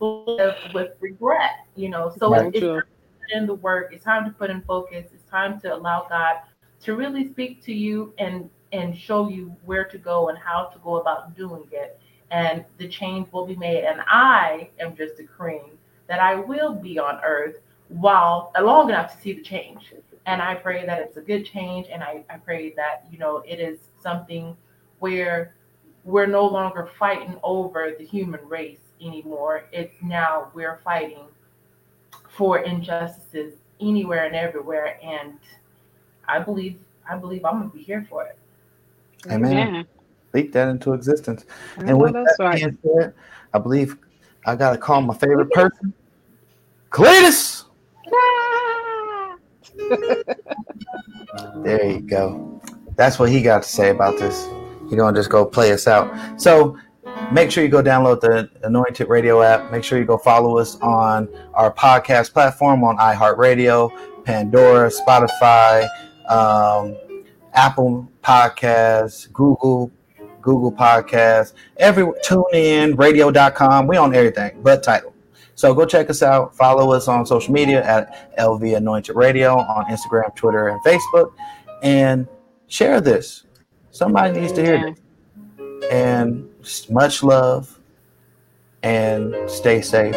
Speaker 3: live with regret, you know. So
Speaker 2: Very
Speaker 3: it's, it's
Speaker 2: true.
Speaker 3: time to put in the work. It's time to put in focus. It's time to allow God to really speak to you and and show you where to go and how to go about doing it. And the change will be made. And I am just decreeing that I will be on earth while long enough to see the change. And I pray that it's a good change. And I, I pray that, you know, it is something where we're no longer fighting over the human race anymore. It's now we're fighting for injustices anywhere and everywhere. And I believe I believe I'm gonna be here for it.
Speaker 1: Amen.
Speaker 2: Amen.
Speaker 1: Speak that into existence.
Speaker 2: I
Speaker 1: And with that
Speaker 2: right.
Speaker 1: being said, I believe I gotta call my favorite person, Cletus. There you go. That's what he got to say about this. He gonna just go play us out. So make sure you go download the Anointed Radio app. Make sure you go follow us on our podcast platform on iHeartRadio, Pandora, Spotify, um, Apple Podcasts, Google, Google Podcasts, every TuneIn, radio.com. We on everything but Tidal. So go check us out. Follow us on social media at LV Anointed Radio on Instagram, Twitter, and Facebook. And share this. Somebody needs to hear this. And much love and stay safe.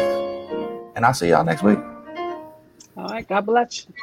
Speaker 1: And I'll see y'all next week.
Speaker 2: All right. God bless you.